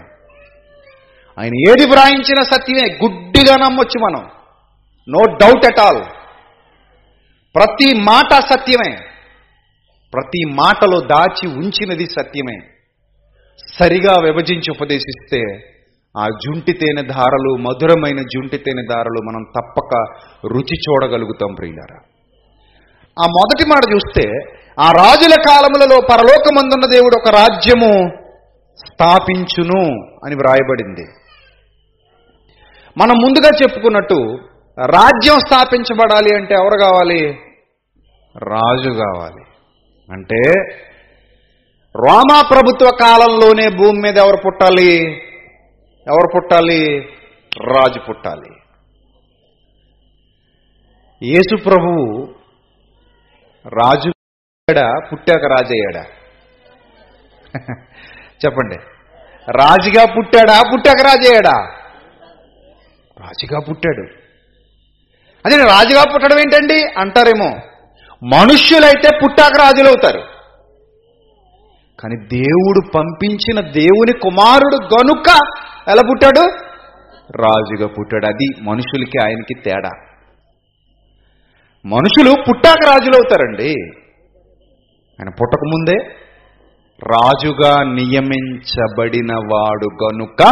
ఆయన ఏది వ్రాయించిన సత్యమే. గుడ్డిగా నమ్మొచ్చు మనం. No doubt at all. ప్రతి మాట సత్యమే. ప్రతి మాటలో దాచి ఉంచినది సత్యమే. సరిగా విభజించి ఉపదేశిస్తే ఆ జుంటి తేనె ధారలు మధురమైన జుంటి తేనె ధారలు మనం తప్పక రుచి చూడగలుగుతాం ప్రియులారా. ఆ మొదటి మాట చూస్తే ఆ రాజుల కాలములలో పరలోకమందున్న దేవుడు ఒక రాజ్యము స్థాపించును అని వ్రాయబడింది. మనం ముందుగా చెప్పుకున్నట్టు రాజ్యం స్థాపించబడాలి అంటే ఎవరు కావాలి? రాజు కావాలి. అంటే రోమా ప్రభుత్వ కాలంలోనే భూమి మీద ఎవరు పుట్టాలి? ఎవరు పుట్టాలి? రాజు పుట్టాలి. యేసు ప్రభువు రాజు పుట్టాక రాజయ్యాడా చెప్పండి. రాజుగా పుట్టాడా? పుట్టాక రాజయ్యాడా రాజుగా పుట్టాడు. అదే రాజుగా పుట్టడం ఏంటండి? అంటారేమో. మనుష్యులైతే పుట్టాక రాజులు అవుతారు కానీ దేవుడు పంపించిన దేవుని కుమారుడు గనుక ఎలా పుట్టాడు? రాజుగా పుట్టాడు. అది మనుషులకి ఆయనకి తేడా. మనుషులు పుట్టాక రాజులు అవుతారండి ఆయన పుట్టకముందే రాజుగా నియమించబడిన వాడు గనుక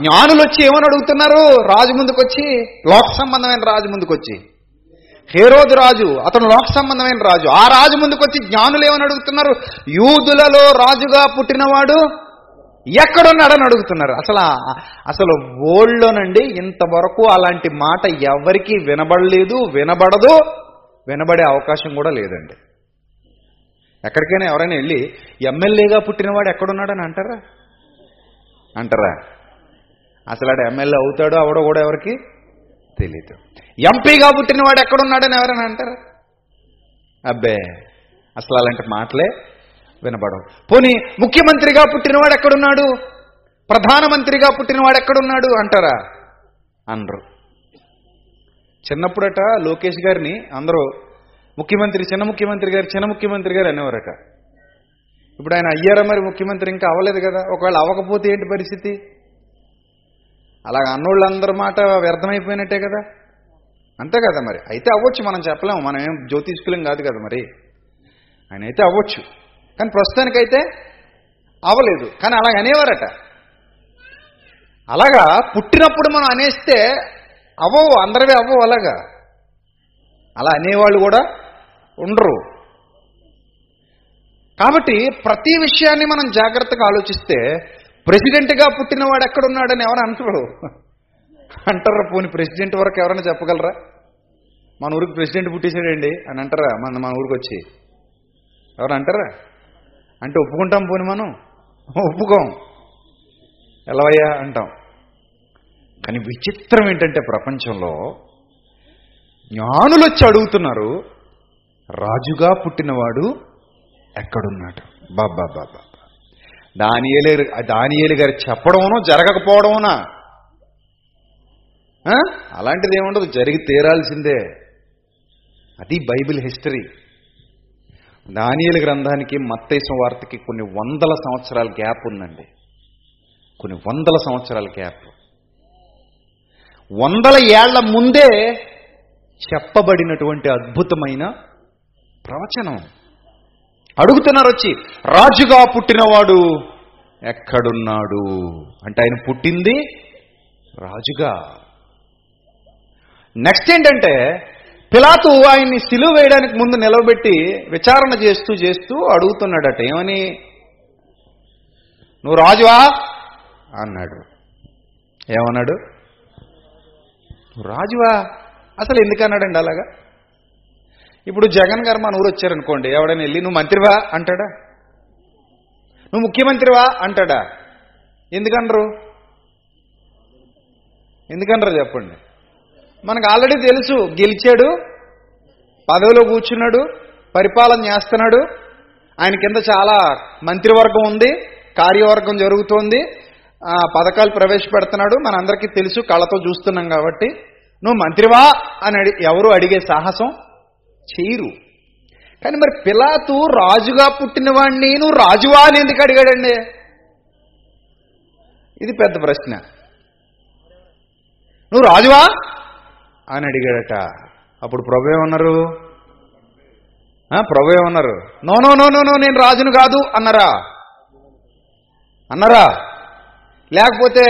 జ్ఞానులు వచ్చి ఏమని అడుగుతున్నారు? రాజు ముందుకొచ్చి లోక సంబంధమైన రాజు ముందుకొచ్చి. హేరోదు రాజు అతను లోక సంబంధమైన రాజు. ఆ రాజు ముందుకొచ్చి జ్ఞానులు ఏమని అడుగుతున్నారు? యూదులలో రాజుగా పుట్టినవాడు ఎక్కడున్నాడని అడుగుతున్నారు. అసలు అసలు ఓల్డ్లోనండి ఇంతవరకు అలాంటి మాట ఎవరికీ వినబడలేదు వినబడదు వినబడే అవకాశం కూడా లేదండి. ఎక్కడికైనా ఎవరైనా వెళ్ళి ఎమ్మెల్యేగా పుట్టినవాడు ఎక్కడున్నాడని అంటారా? అంటారా? అసలు ఆడ ఎమ్మెల్యే అవుతాడో అవడో కూడా ఎవరికి? తెలీదు. ఎంపీగా పుట్టినవాడు ఎక్కడున్నాడని ఎవరైనా అంటారా? అబ్బే అసలు అలాంటి మాటలే వినబడవు. పోనీ ముఖ్యమంత్రిగా పుట్టినవాడు ఎక్కడున్నాడు? ప్రధానమంత్రిగా పుట్టినవాడు ఎక్కడున్నాడు అంటారా? అనరు. చిన్నప్పుడట లోకేష్ గారిని అందరూ ముఖ్యమంత్రి చిన్న ముఖ్యమంత్రి గారు చిన్న ముఖ్యమంత్రి గారు అనేవారట. ఇప్పుడు ఆయన అయ్యారా మరి ముఖ్యమంత్రి ఇంకా అవ్వలేదు కదా? ఒకవేళ అవ్వకపోతే ఏంటి పరిస్థితి? అలాగ అన్నోళ్ళందరి మాట వ్యర్థమైపోయినట్టే కదా? అంతే కదా మరి. అయితే అవ్వచ్చు మనం చెప్పలేము. మనం ఏం జ్యోతిష్కులం కాదు కదా మరి. ఆయన అయితే అవ్వచ్చు. కానీ ప్రస్తుతానికైతే అవ్వలేదు. కానీ అలాగ అనేవారట. అలాగా పుట్టినప్పుడు మనం అనేస్తే అవ్వవు అందరివే అవ్వవు అలాగా. అలా అనేవాళ్ళు కూడా ఉండరు. కాబట్టి ప్రతి విషయాన్ని మనం జాగ్రత్తగా ఆలోచిస్తే ప్రెసిడెంట్గా పుట్టినవాడు ఎక్కడున్నాడని ఎవరు అంటారు అంటారా పోనీ ప్రెసిడెంట్ వరకు ఎవరైనా చెప్పగలరా? మన ఊరికి ప్రెసిడెంట్ పుట్టేశాడండి అని అంటారా? మన మన ఊరికి వచ్చి ఎవరు అంటారా? అంటే ఒప్పుకుంటాం పోని మనం? ఒప్పుకోం. ఎలావయ్యా? అంటాం. కానీ విచిత్రం ఏంటంటే ప్రపంచంలో జ్ఞానులు వచ్చి అడుగుతున్నారు రాజుగా పుట్టినవాడు ఎక్కడున్నాడు? బాబా బాబా. దానియేలు దానియేలు గారు చెప్పడమునో జరగకపోవడమునా. అలాంటిది ఏముండదు జరిగి తీరాల్సిందే. అది బైబిల్ హిస్టరీ. దానియలు గ్రంథానికి మత్తైసం వార్తకి కొన్ని వందల సంవత్సరాల గ్యాప్ ఉందండి. కొన్ని వందల సంవత్సరాల గ్యాప్. వందల ఏళ్ళ ముందే చెప్పబడినటువంటి అద్భుతమైన ప్రవచనం. అడుగుతున్నారు వచ్చి రాజుగా పుట్టినవాడు ఎక్కడున్నాడు? అంటే ఆయన పుట్టింది రాజుగా. నెక్స్ట్ ఏంటంటే పిలాతు ఆయన్ని సిలువ వేయడానికి ముందు నిలవబెట్టి విచారణ చేస్తూ చేస్తూ అడుగుతున్నాడట. ఏమని? నువ్వు రాజువా? అన్నాడు. ఏమన్నాడు? నువ్వు రాజువా? అసలు ఎందుకన్నాడండి అలాగా? ఇప్పుడు జగన్ గారు మన ఊరు వచ్చారనుకోండి ఎవడైనా వెళ్ళి నువ్వు మంత్రివా? అంటాడా? నువ్వు ముఖ్యమంత్రివా? అంటాడా? ఎందుకనరు? ఎందుకనరు చెప్పండి. మనకు ఆల్రెడీ తెలుసు గెలిచాడు పదవిలో కూర్చున్నాడు పరిపాలన చేస్తున్నాడు ఆయన కింద చాలా మంత్రివర్గం ఉంది కార్యవర్గం జరుగుతోంది పథకాలు ప్రవేశపెడుతున్నాడు మనందరికీ తెలుసు కళ్ళతో చూస్తున్నాం కాబట్టి. నువ్వు మంత్రివా? అని అడి ఎవరు అడిగే సాహసం? చేయరు. కానీ మరి పిలాతు రాజుగా పుట్టినవాడిని నువ్వు రాజువా అని ఎందుకు అడిగాడండి? ఇది పెద్ద ప్రశ్న. నువ్వు రాజువా? అని అడిగాడట. అప్పుడు ప్రభు ఏమన్నారు? ప్రభు ఏమన్నారు? No no no no no నేను రాజును కాదు అన్నారా? అన్నారా? లేకపోతే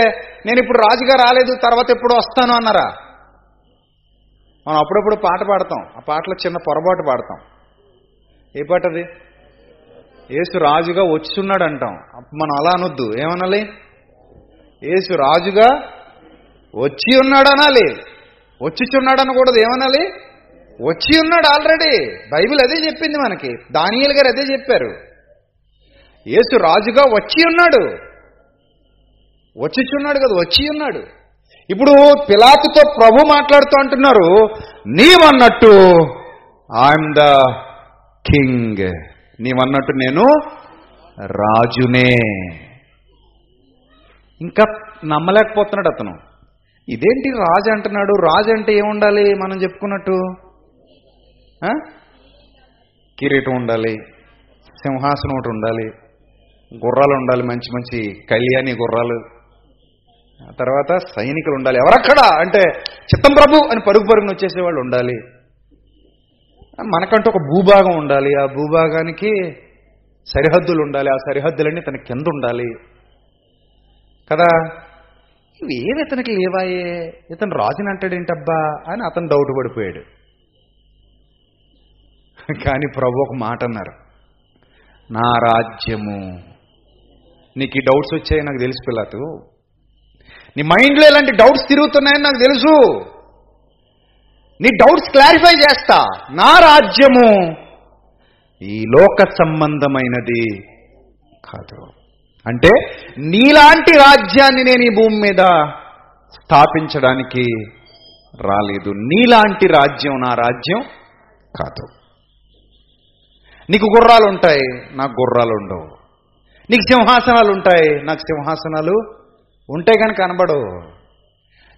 నేను ఇప్పుడు రాజుగా రాలేదు తర్వాత ఎప్పుడు వస్తాను అన్నారా? మనం అప్పుడప్పుడు పాట పాడతాం. ఆ పాటలో చిన్న పొరపాటు పాడతాం. ఏ పాట అది? ఏసు రాజుగా వచ్చున్నాడు అంటాం మనం అలా అనొద్దు. ఏమనాలి? ఏసు రాజుగా వచ్చి ఉన్నాడు అనాలి వచ్చిచున్నాడు అనకూడదు ఏమనాలి? వచ్చి ఉన్నాడు ఆల్రెడీ. బైబిల్ అదే చెప్పింది మనకి. దానియల్ గారు అదే చెప్పారు. ఏసు రాజుగా వచ్చి ఉన్నాడు. వచ్చిచున్నాడు కదా వచ్చి ఉన్నాడు. ఇప్పుడు పిలాతుతో ప్రభు మాట్లాడుతూ అంటున్నారు నీవన్నట్టు ఐఎమ్ ద కింగ్ నీవన్నట్టు నేను రాజునే. ఇంకా నమ్మలేకపోతున్నాడు అతను. ఇదేంటి రాజు అంటున్నాడు? రాజు అంటే ఏముండాలి మనం చెప్పుకున్నట్టు? కిరీటం ఉండాలి సింహాసనం ఒకటి ఉండాలి గుర్రాలు ఉండాలి మంచి మంచి కళ్యాణి గుర్రాలు తర్వాత సైనికులు ఉండాలి. ఎవరక్కడా? అంటే చిత్తం ప్రభు అని పరుగు పరుగున వచ్చేసేవాళ్ళు ఉండాలి. మనకంటూ ఒక భూభాగం ఉండాలి. ఆ భూభాగానికి సరిహద్దులు ఉండాలి. ఆ సరిహద్దులన్నీ తన కింద ఉండాలి. కదా? ఇవేవి ఇతనికి లేవాయే? ఇతను రాజుని అంటాడేంటబ్బా అని అతను డౌట్ పడిపోయాడు. కానీ ప్రభు ఒక మాట అన్నారు. నా రాజ్యము. నీకు ఈ డౌట్స్ వచ్చాయి నాకు తెలిసి పిల్లతు. నీ మైండ్లో ఇలాంటి డౌట్స్ తిరుగుతున్నాయని నాకు తెలుసు. నీ డౌట్స్ క్లారిఫై చేస్తా. నా రాజ్యము ఈ లోక సంబంధమైనది కాదు. అంటే నీలాంటి రాజ్యాన్ని నేను ఈ భూమి మీద స్థాపించడానికి రాలేదు. నీలాంటి రాజ్యం నా రాజ్యం కాదు. నీకు గుర్రాలు ఉంటాయి నాకు గుర్రాలు ఉండవు నీకు సింహాసనాలు ఉంటాయి నాకు సింహాసనాలు ఉంటే కనుక కనబడవు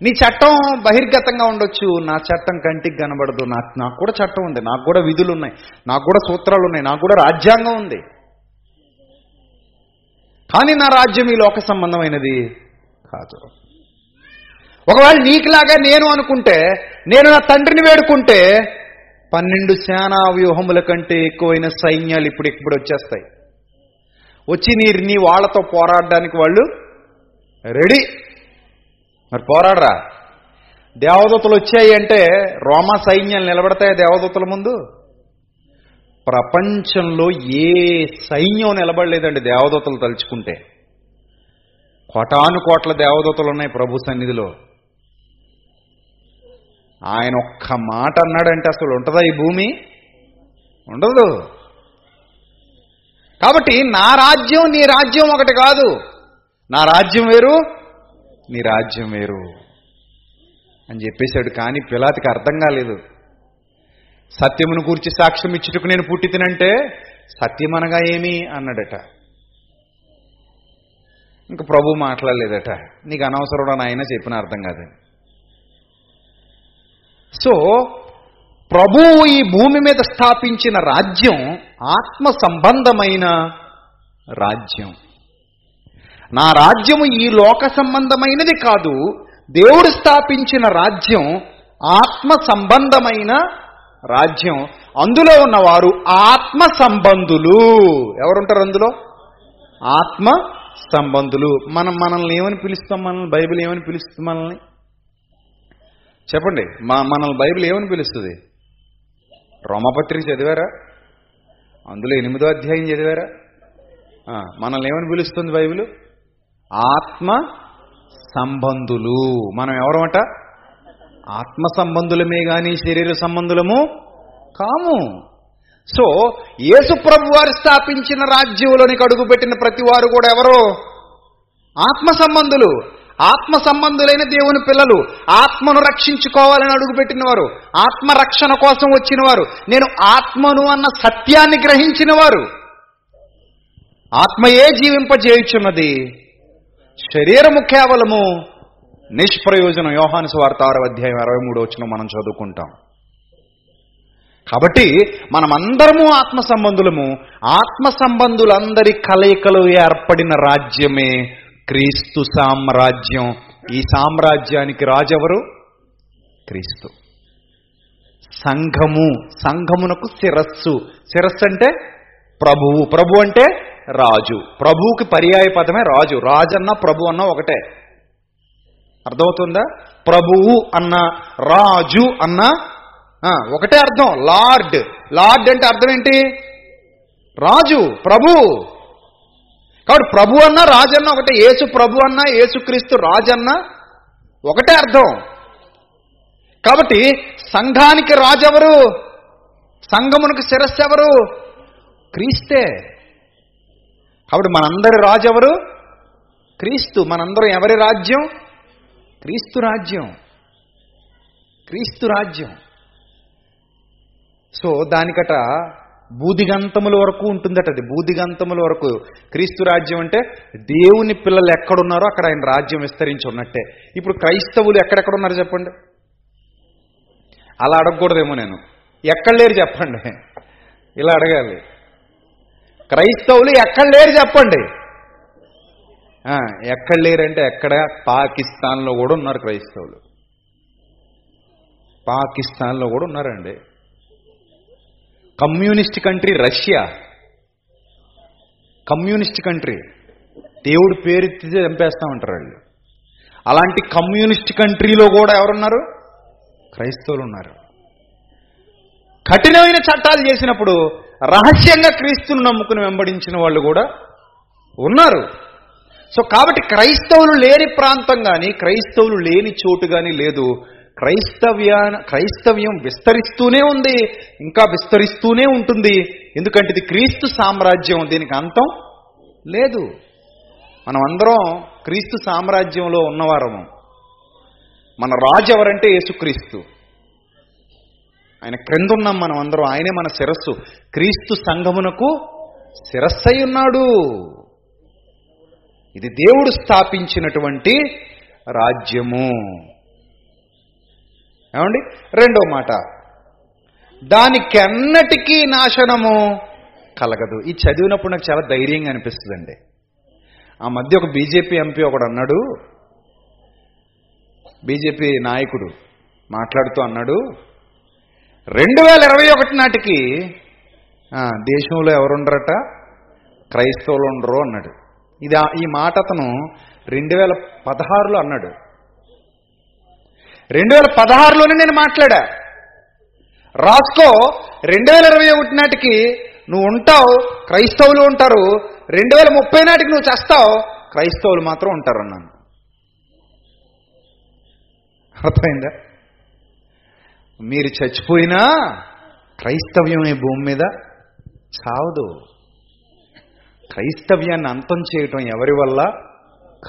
నీ చట్టం బహిర్గతంగా ఉండొచ్చు నా చట్టం కంటికి కనబడదు. నాకు నాకు కూడా చట్టం ఉంది నాకు కూడా విధులు ఉన్నాయి నాకు కూడా సూత్రాలు ఉన్నాయి నాకు కూడా రాజ్యాంగం ఉంది. కానీ నా రాజ్యం ఈ లోక సంబంధమైనది కాదు. ఒకవేళ నీకులాగా నేను అనుకుంటే నేను నా తండ్రిని వేడుకుంటే పన్నెండు సేనా వ్యూహముల కంటే ఎక్కువైన సైన్యాలు ఇప్పుడు ఇప్పుడు వచ్చేస్తాయి. వచ్చి నీ నీ వాళ్ళతో పోరాడడానికి వాళ్ళు రెడీ? మరి పోరాడరా? దేవదూతలు వచ్చాయి అంటే రోమా సైన్యాలు నిలబడతాయి దేవదూతల ముందు? ప్రపంచంలో ఏ సైన్యం నిలబడలేదండి దేవదూతలు తలుచుకుంటే. కోటాను కోట్ల దేవదూతలు ఉన్నాయి ప్రభు సన్నిధిలో. ఆయన ఒక్క మాట అన్నాడంటే అసలు ఉంటుందా ఈ భూమి? ఉండదు. కాబట్టి నా రాజ్యం నీ రాజ్యం ఒకటి కాదు. నా రాజ్యం వేరు నీ రాజ్యం వేరు. అని చెప్పేశాడు కానీ పిలాతికి అర్థం కాలేదు. సత్యమును గూర్చి సాక్ష్యం ఇచ్చుటకు నేను పుట్టితినంటే సత్యం సత్యమనగా ఏమి? అన్నాడట. ఇంక ప్రభు మాట్లాడలేదట. నీకు అనవసరం ఆయన చెప్పిన అర్థం కాదని. సో ప్రభువు ఈ భూమి మీద స్థాపించిన రాజ్యం ఆత్మ సంబంధమైన రాజ్యం. నా రాజ్యము ఈ లోక సంబంధమైనది కాదు. దేవుడు స్థాపించిన రాజ్యం ఆత్మ సంబంధమైన రాజ్యం. అందులో ఉన్నవారు ఆత్మ సంబంధులు. ఎవరుంటారు అందులో? ఆత్మ సంబంధులు. మనం మనల్ని ఏమని పిలుస్తాం? మనల్ని బైబిల్ ఏమని పిలుస్తుంది మనల్ని? చెప్పండి. మా మనల్ని బైబిల్ ఏమని పిలుస్తుంది? రోమపత్రిక చదివారా? అందులో ఎనిమిదో అధ్యాయం చదివారా? మనల్ని ఏమని పిలుస్తుంది బైబిల్? ఆత్మ సంబంధులు. మనం ఎవరమట? ఆత్మ సంబంధులమే కానీ శరీర సంబంధులము కాము. సో యేసుప్రభు వారు స్థాపించిన రాజ్యంలోనికి అడుగుపెట్టిన ప్రతి వారు కూడా ఎవరు? ఆత్మ సంబంధులు. ఆత్మ సంబంధులైన దేవుని పిల్లలు. ఆత్మను రక్షించుకోవాలని అడుగుపెట్టిన వారు ఆత్మ రక్షణ కోసం వచ్చిన వారు నేను ఆత్మను అన్న సత్యాన్ని గ్రహించిన వారు ఆత్మయే జీవింపజేయుచున్నది. శరీరము కేవలము నిష్ప్రయోజనం. యోహాను స్వార్థ ఆరో అధ్యాయం అరవై మూడు వచ్చిన మనం చదువుకుంటాం. కాబట్టి మనమందరము ఆత్మ సంబంధులము ఆత్మ సంబంధులందరి కలయికలు ఏర్పడిన రాజ్యమే క్రీస్తు సామ్రాజ్యం. ఈ సామ్రాజ్యానికి రాజెవరు? క్రీస్తు. సంఘము సంఘమునకు శిరస్సు. శిరస్సు అంటే ప్రభువు ప్రభు అంటే రాజు. ప్రభువుకి పర్యాయ పదమే రాజు. రాజు అన్న ప్రభు అన్న ఒకటే. అర్థమవుతుందా? ప్రభువు అన్న రాజు అన్న ఒకటే అర్థం. లార్డ్. లార్డ్ అంటే అర్థం ఏంటి? రాజు ప్రభు. కాబట్టి ప్రభు అన్న రాజన్న ఒకటే. యేసు ప్రభు అన్న యేసుక్రీస్తు రాజన్న ఒకటే అర్థం. కాబట్టి సంఘానికి రాజెవరు? సంఘమునికి శిరస్సు ఎవరు? క్రీస్తే. కాబట్టి మనందరి రాజు ఎవరు క్రీస్తు. మనందరం ఎవరి రాజ్యం? క్రీస్తు రాజ్యం. క్రీస్తు రాజ్యం. సో దానికట బూదిగంతముల వరకు ఉంటుందట అది. బూదిగంతముల వరకు. క్రీస్తు రాజ్యం అంటే దేవుని పిల్లలు ఎక్కడున్నారో అక్కడ ఆయన రాజ్యం విస్తరించి ఉన్నట్టే. ఇప్పుడు క్రైస్తవులు ఎక్కడెక్కడ ఉన్నారు చెప్పండి? అలా అడగకూడదేమో నేను. ఎక్కడ లేరు చెప్పండి? ఇలా అడగాలి. క్రైస్తవులు ఎక్కడ లేరు చెప్పండి. ఎక్కడ లేరంటే ఎక్కడ? పాకిస్తాన్లో కూడా ఉన్నారు క్రైస్తవులు. పాకిస్తాన్లో కూడా ఉన్నారండి. Communist country Russia. Communist country. దేవుడు పేరెత్తితే చంపేస్తామంటారు వాళ్ళు. అలాంటి కమ్యూనిస్ట్ కంట్రీలో కూడా ఎవరున్నారు? క్రైస్తవులు ఉన్నారు. కఠినమైన చట్టాలు చేసినప్పుడు రహస్యంగా క్రీస్తును నమ్ముకుని వెంబడించిన వాళ్ళు కూడా ఉన్నారు. సో కాబట్టి క్రైస్తవులు లేని ప్రాంతం కానీ క్రైస్తవులు లేని చోటు కానీ లేదు. క్రైస్తవ్యా క్రైస్తవ్యం విస్తరిస్తూనే ఉంది ఇంకా విస్తరిస్తూనే ఉంటుంది. ఎందుకంటే ఇది క్రీస్తు సామ్రాజ్యం దీనికి అంతం లేదు. మనం అందరం క్రీస్తు సామ్రాజ్యంలో ఉన్నవారము. మన రాజు ఎవరంటే యేసుక్రీస్తు. ఆయన క్రిందున్నాం మనం అందరం. ఆయనే మన శిరస్సు. క్రీస్తు సంఘమునకు శిరస్సై ఉన్నాడు. ఇది దేవుడు స్థాపించినటువంటి రాజ్యము. ఏమండి? రెండో మాట. దానికెన్నటికీ నాశనము కలగదు. ఈ చదివినప్పుడు నాకు చాలా ధైర్యంగా అనిపిస్తుందండి. ఆ మధ్య ఒక బీజేపీ ఎంపీ ఒకడు అన్నాడు. బీజేపీ నాయకుడు మాట్లాడుతూ అన్నాడు రెండు వేల ఇరవై ఒకటి నాటికి దేశంలో ఎవరుండరట? క్రైస్తవులు ఉండరు అన్నాడు. ఇది ఈ మాట అతను రెండు వేల పదహారులో అన్నాడు. రెండు వేల పదహారులోనే నేను మాట్లాడా. రాసుకో రెండు వేల ఇరవై ఒకటి నాటికి నువ్వు ఉంటావు క్రైస్తవులు ఉంటారు రెండు వేల ముప్పై నాటికి నువ్వు చేస్తావు క్రైస్తవులు మాత్రం ఉంటారు అన్నాను అర్థమైందా? మీరు చచ్చిపోయినా క్రైస్తవ్యం ఈ భూమి మీద చావదు. క్రైస్తవ్యాన్ని అంతం చేయటం ఎవరి వల్ల?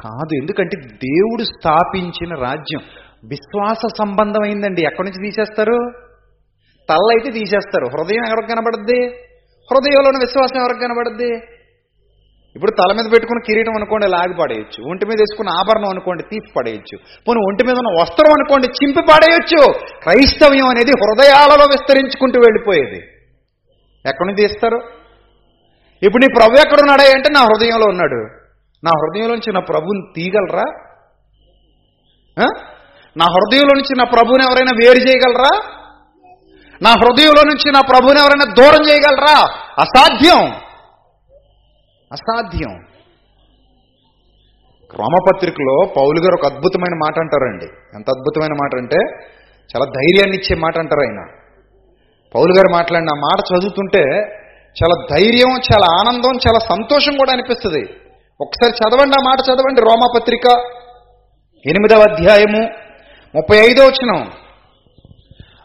కాదు. ఎందుకంటే దేవుడు స్థాపించిన రాజ్యం. విశ్వాస సంబంధమైందండి. ఎక్కడి నుంచి తీసేస్తారు? తల్ల అయితే తీసేస్తారు. హృదయం ఎవరికి కనబడద్ది? హృదయంలోని విశ్వాసం ఎవరికి కనబడద్ది? ఇప్పుడు తల మీద పెట్టుకున్న కిరీటం అనుకోండి లాగి పడేయచ్చు. ఒంటి మీద వేసుకున్న ఆభరణం అనుకోండి తీసి పడేయచ్చు. పోనీ ఒంటి మీద ఉన్న వస్త్రం అనుకోండి చింపి పడేయచ్చు. క్రైస్తవ్యం అనేది హృదయాలలో విస్తరించుకుంటూ వెళ్ళిపోయేది. ఎక్కడి నుంచి తీస్తారు? ఇప్పుడు నీ ప్రభు ఎక్కడ ఉన్నాడా అంటే నా హృదయంలో ఉన్నాడు. నా హృదయంలోంచి నా ప్రభుని తీయగలరా? నా హృదయంలో నుంచి నా ప్రభుని ఎవరైనా వేరు చేయగలరా? నా హృదయంలో నుంచి నా ప్రభుని ఎవరైనా దూరం చేయగలరా? అసాధ్యం. అసాధ్యం. రోమపత్రికలో పౌలు గారు ఒక అద్భుతమైన మాట అంటారండి. ఎంత అద్భుతమైన మాట అంటే చాలా ధైర్యాన్ని ఇచ్చే మాట అంటారు ఆయన. పౌలు గారు మాట్లాడిన ఆ మాట చదువుతుంటే చాలా ధైర్యం చాలా ఆనందం చాలా సంతోషం కూడా అనిపిస్తుంది. ఒకసారి చదవండి ఆ మాట చదవండి రోమపత్రిక ఎనిమిదవ అధ్యాయము ముప్పై ఐదో వచ్చినం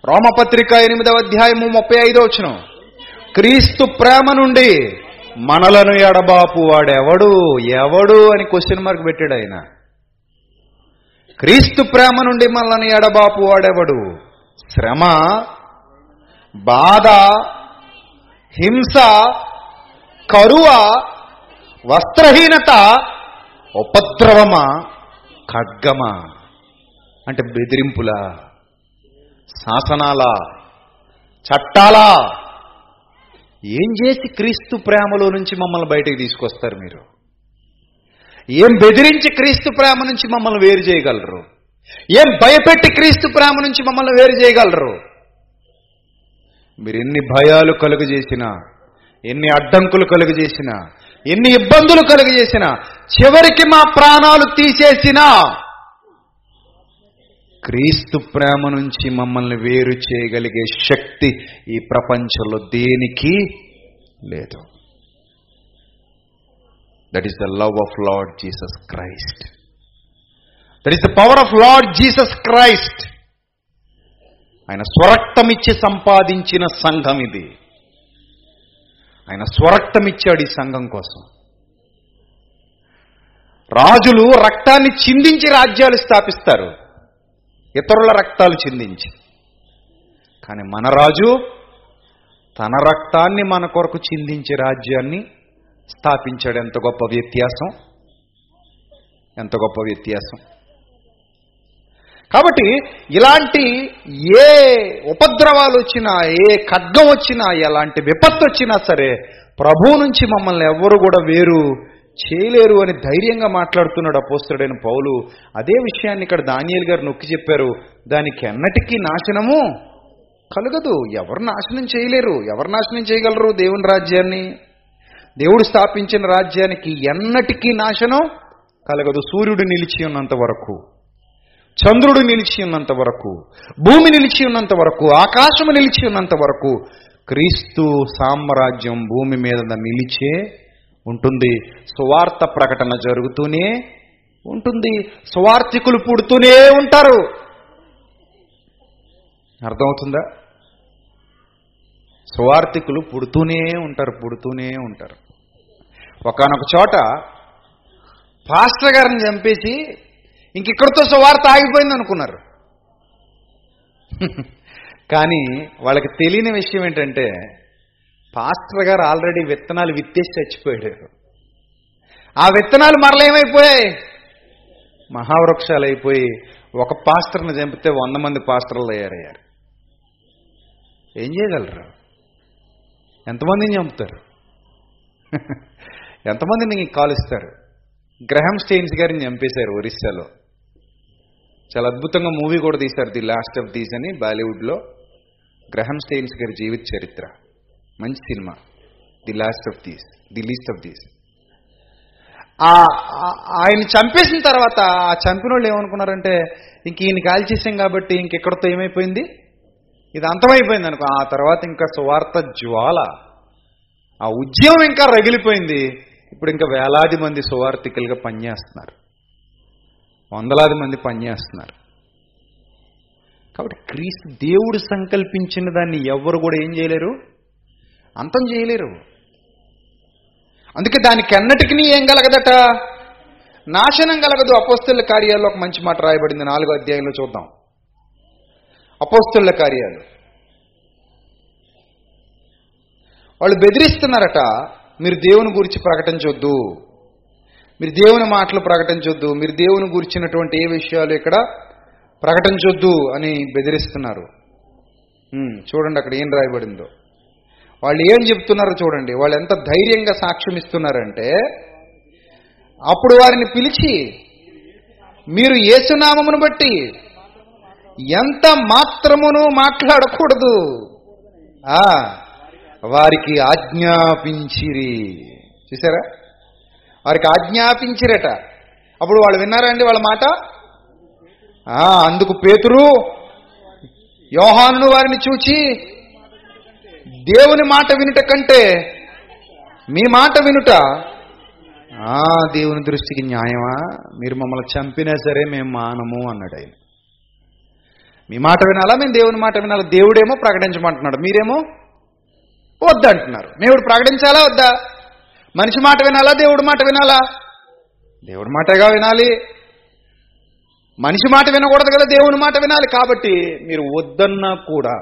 రోమపత్రిక ఎనిమిదవ అధ్యాయము ముప్పై ఐదో వచ్చినం క్రీస్తు ప్రేమ నుండి మనలను ఎడబాపు వాడెవడు? ఎవడు అని క్వశ్చన్ మార్క్ పెట్టాడు ఆయన. క్రీస్తు ప్రేమ నుండి మనల్ని ఎడబాపు వాడెవడు? శ్రమ బాధ హింస కరువ వస్త్రహీనత ఉపద్రవమా? ఖడ్గమా? అంటే బెదిరింపులా? శాసనాలా? చట్టాలా? ఏం చేసి క్రీస్తు ప్రేమలో నుంచి మమ్మల్ని బయటకు తీసుకొస్తారు మీరు? ఏం బెదిరించి క్రీస్తు ప్రేమ నుంచి మమ్మల్ని వేరు చేయగలరు? ఏం భయపెట్టి క్రీస్తు ప్రేమ నుంచి మమ్మల్ని వేరు చేయగలరు? మీరు ఎన్ని భయాలు కలుగజేసినా ఎన్ని అడ్డంకులు కలుగజేసినా ఎన్ని ఇబ్బందులు కలుగజేసినా చివరికి మా ప్రాణాలు తీసేసినా క్రీస్తు ప్రేమ నుంచి మమ్మల్ని వేరు చేయగలిగే శక్తి ఈ ప్రపంచంలో దేనికి లేదు. That is the love of Lord Jesus Christ that is the power of Lord Jesus Christ ఆయన స్వరక్తమిచ్చి సంపాదించిన సంఘం ఇది. ఆయన స్వరక్తమిచ్చాడు ఈ సంఘం కోసం. రాజులు రక్తాన్ని చిందించి రాజ్యాలు స్థాపిస్తారు. ఇతరుల రక్తాలు చిందించి. కానీ మన రాజు తన రక్తాన్ని మన కొరకు చిందించే రాజ్యాన్ని స్థాపించాడు ఎంత గొప్ప వ్యత్యాసం? ఎంత గొప్ప వ్యత్యాసం? కాబట్టి ఇలాంటి ఏ ఉపద్రవాలు వచ్చినా ఏ ఖడ్గం వచ్చినా ఎలాంటి విపత్తు వచ్చినా సరే ప్రభు నుంచి మమ్మల్ని ఎవ్వరు కూడా వేరు చేయలేరు అని ధైర్యంగా మాట్లాడుతున్నాడు అపోస్తుడైన పౌలు. అదే విషయాన్ని ఇక్కడ దానియల్ గారు నొక్కి చెప్పారు. దానికి ఎన్నటికీ నాశనము కలగదు. ఎవరు నాశనం చేయలేరు. ఎవరు నాశనం చేయగలరు దేవుని రాజ్యాన్ని? దేవుడు స్థాపించిన రాజ్యానికి ఎన్నటికీ నాశనం కలగదు. సూర్యుడు నిలిచి ఉన్నంత వరకు చంద్రుడు నిలిచి ఉన్నంత వరకు భూమి నిలిచి ఉన్నంత వరకు ఆకాశము నిలిచి ఉన్నంత వరకు క్రీస్తు సామ్రాజ్యం భూమి మీద నిలిచే ఉంటుంది. సువార్త ప్రకటన జరుగుతూనే ఉంటుంది. సువార్థికులు పుడుతూనే ఉంటారు. అర్థమవుతుందా? సువార్థికులు పుడుతూనే ఉంటారు పుడుతూనే ఉంటారు. ఒకనొక చోట పాస్టర్ గారిని చంపేసి ఇంక ఇక్కడితో సువార్త ఆగిపోయింది అనుకున్నారు. కానీ వాళ్ళకి తెలియని విషయం ఏంటంటే పాస్టర్ గారు ఆల్రెడీ విత్తనాలు విత్తేసి చచ్చిపోయాడు ఆ విత్తనాలు మరల ఏమైపోయాయి? మహావృక్షాలు అయిపోయి ఒక పాస్టర్ని చంపితే వంద మంది పాస్టర్లు తయారయ్యారు. ఏం చేయగలరు? ఎంతమందిని చంపుతారు? ఎంతమందిని కాలుస్తారు? గ్రహం స్టెయిన్స్ గారిని చంపేశారు ఒరిస్సాలో. చాలా అద్భుతంగా మూవీ కూడా తీశారు ది లాస్ట్ ఆఫ్ దీస్ అని బాలీవుడ్లో. గ్రహం స్టెయిన్స్ గారి జీవిత చరిత్ర. మంచి cinema. The last of these the least of these. ఆయన చంపేసిన తర్వాత ఆ చంపిన వాళ్ళు ఏమనుకున్నారంటే ఇంక ఈయన కాల్చేసాం కాబట్టి ఇంకెక్కడితో ఏమైపోయింది? ఇది అంతమైపోయింది అనుకో. ఆ తర్వాత ఇంకా సువార్త జ్వాల. ఆ ఉద్యమం ఇంకా రగిలిపోయింది. ఇప్పుడు ఇంకా వేలాది మంది సువార్థికులుగా పనిచేస్తున్నారు. వందలాది మంది పనిచేస్తున్నారు. కాబట్టి క్రీస్తు దేవుడు సంకల్పించిన దాన్ని ఎవ్వరు కూడా ఏం చేయలేరు? అంతం చేయలేరు. అందుకే దానికి అన్నటికీ ఏం కలగదట? నాశనం కలగదు. అపోస్తుల కార్యాల్లో ఒక మంచి మాట రాయబడింది. నాలుగో అధ్యాయంలో చూద్దాం. అపోస్తుల కార్యాలు. వాళ్ళు బెదిరిస్తున్నారట మీరు దేవుని గురించి ప్రకటించొద్దు మీరు దేవుని మాటలు ప్రకటించొద్దు మీరు దేవుని గురించినటువంటి ఏ విషయాలు ఇక్కడ ప్రకటించొద్దు అని బెదిరిస్తున్నారు. చూడండి అక్కడ ఏం రాయబడిందో. వాళ్ళు ఏం చెప్తున్నారో చూడండి. వాళ్ళు ఎంత ధైర్యంగా సాక్ష్యం ఇస్తున్నారంటే అప్పుడు వారిని పిలిచి మీరు యేసునామమును బట్టి ఎంత మాత్రమును మాట్లాడకూడదు. ఆ వారికి ఆజ్ఞాపించిరి. చూసారా? వారికి ఆజ్ఞాపించిరట. అప్పుడు వాళ్ళు విన్నారండి వాళ్ళ మాట? అందుకు పేతురు యోహాను వారిని చూచి దేవుని మాట వినుట కంటే మీ మాట వినుట ఆ దేవుని దృష్టికి న్యాయమా? మీరు మమ్మల్ని చంపినా సరే మేము మానము అన్నాడు ఆయన. మీ మాట వినాలా? మేము దేవుని మాట వినాలా? దేవుడేమో ప్రకటించమంటున్నాడు. మీరేమో వద్దంటున్నారు దేవుడు ప్రకటించాలా? వద్దా? మనిషి మాట వినాలా? దేవుడి మాట వినాలా? దేవుడి మాటగా వినాలి. మనిషి మాట వినకూడదు కదా దేవుని మాట వినాలి. కాబట్టి మీరు వద్దన్నా కూడా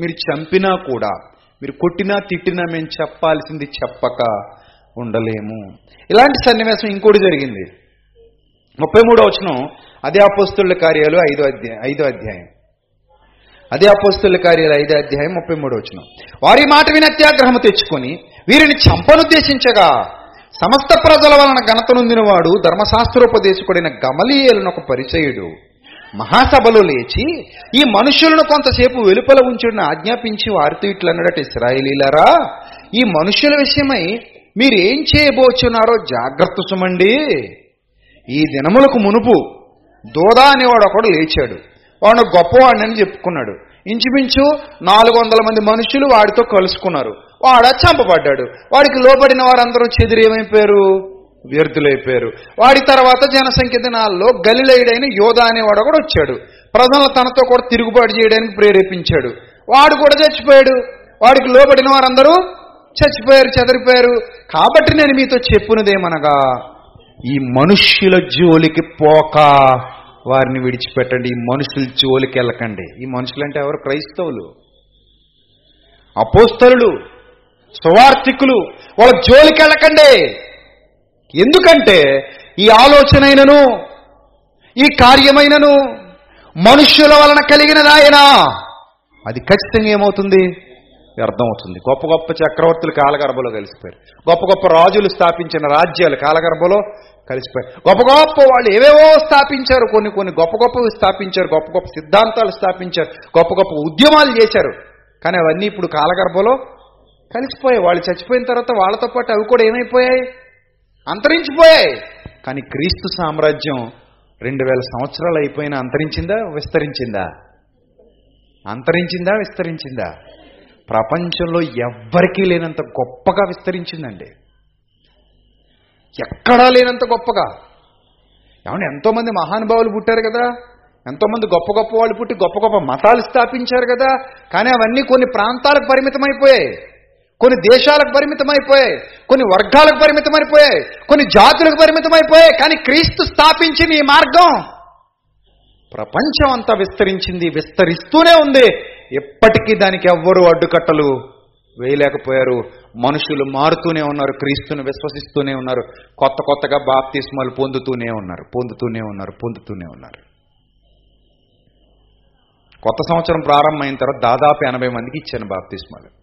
మీరు చంపినా కూడా మీరు కొట్టినా తిట్టినా మేము చెప్పాల్సింది చెప్పక ఉండలేము. ఇలాంటి సన్నివేశం ఇంకోటి జరిగింది. ముప్పై మూడో వచనం అదే అపోస్తుల కార్యాలు ఐదో అధ్యాయం ఐదో అధ్యాయం. అదే అపోస్తుల కార్యాలు ఐదో అధ్యాయం ముప్పై మూడో వచనం. వారి మాట విని అత్యాగ్రహం తెచ్చుకొని వీరిని చంపనుద్దేశించగా సమస్త ప్రజల వలన ఘనత నొందినవాడు ధర్మశాస్త్రోపదేశకుడైన గమలీయలను ఒక పరిచయుడు. మహాసభలో లేచి ఈ మనుషులను కొంతసేపు వెలుపల ఉంచుడిని ఆజ్ఞాపించి వారితో ఇట్లన్నడట ఇస్రాయిలీలరా ఈ మనుషుల విషయమై మీరేం చేయబోచున్నారో జాగ్రత్త సుమండి. ఈ దినములకు మునుపు దోదా అనేవాడు ఒకడు లేచాడు. వాడు గొప్పవాడిని చెప్పుకున్నాడు. ఇంచుమించు నాలుగు వందల మంది మనుషులు వాడితో కలుసుకున్నారు. వాడ చంపబడ్డాడు. వాడికి లోబడిన వారందరూ చెదిరి ఏమైపోయారు వ్యర్థులైపోయారు. వాడి తర్వాత జనసంఖ్య దినాల్లో గలిలైడైన యోధ అనేవాడు కూడా వచ్చాడు. ప్రజలను తనతో కూడా తిరుగుబాటు చేయడానికి ప్రేరేపించాడు. వాడు కూడా చచ్చిపోయాడు. వాడికి లోబడిన వారందరూ చచ్చిపోయారు చెదిరిపోయారు. కాబట్టి నేను మీతో చెప్పునదేమనగా ఈ మనుష్యుల జోలికి పోక వారిని విడిచిపెట్టండి. ఈ మనుషుల జోలికి వెళ్ళకండి. ఈ మనుషులంటే ఎవరు? క్రైస్తవులు. అపోస్తలు సువార్థికులు. వాళ్ళ జోలికి వెళ్ళకండి. ఎందుకంటే ఈ ఆలోచనైనను ఈ కార్యమైనను మనుష్యుల వలన కలిగినదాయనా అది ఖచ్చితంగా ఏమవుతుంది? అర్థమవుతుంది. గొప్ప గొప్ప చక్రవర్తులు కాలగర్భలో కలిసిపోయారు. గొప్ప గొప్ప రాజులు స్థాపించిన రాజ్యాలు కాలగర్భలో కలిసిపోయారు. గొప్ప గొప్ప వాళ్ళు ఏవేవో స్థాపించారు కొన్ని కొన్ని గొప్ప గొప్పవి స్థాపించారు గొప్ప గొప్ప సిద్ధాంతాలు స్థాపించారు గొప్ప గొప్ప ఉద్యమాలు చేశారు. కానీ అవన్నీ ఇప్పుడు కాలగర్భలో కలిసిపోయాయి. వాళ్ళు చచ్చిపోయిన తర్వాత వాళ్ళతో పాటు అవి కూడా ఏమైపోయాయి? అంతరించిపోయాయి. కానీ క్రీస్తు సామ్రాజ్యం రెండు వేల సంవత్సరాలు అయిపోయినా అంతరించిందా విస్తరించిందా? అంతరించిందా విస్తరించిందా? ప్రపంచంలో ఎవ్వరికీ లేనంత గొప్పగా విస్తరించిందండి. ఎక్కడా లేనంత గొప్పగా. ఏమంటే ఎంతోమంది మహానుభావులు పుట్టారు కదా? ఎంతోమంది గొప్ప గొప్ప వాళ్ళు పుట్టి గొప్ప గొప్ప మతాలు స్థాపించారు కదా? కానీ అవన్నీ కొన్ని ప్రాంతాలకు పరిమితమైపోయాయి. కొన్ని దేశాలకు పరిమితమైపోయాయి కొన్ని వర్గాలకు పరిమితమైపోయాయి కొన్ని జాతులకు పరిమితమైపోయాయి కానీ క్రీస్తు స్థాపించిన ఈ మార్గం. ప్రపంచం అంతా విస్తరించింది విస్తరిస్తూనే ఉంది. ఎప్పటికీ దానికి ఎవ్వరూ అడ్డుకట్టలు వేయలేకపోయారు. మనుషులు మారుతూనే ఉన్నారు క్రీస్తుని విశ్వసిస్తూనే ఉన్నారు కొత్త కొత్తగా బాప్తిస్మాలు పొందుతూనే ఉన్నారు పొందుతూనే ఉన్నారు పొందుతూనే ఉన్నారు. కొత్త సంవత్సరం ప్రారంభమైన తర్వాత దాదాపు ఎనభై మందికి ఇచ్చాను బాప్తిస్మాలు.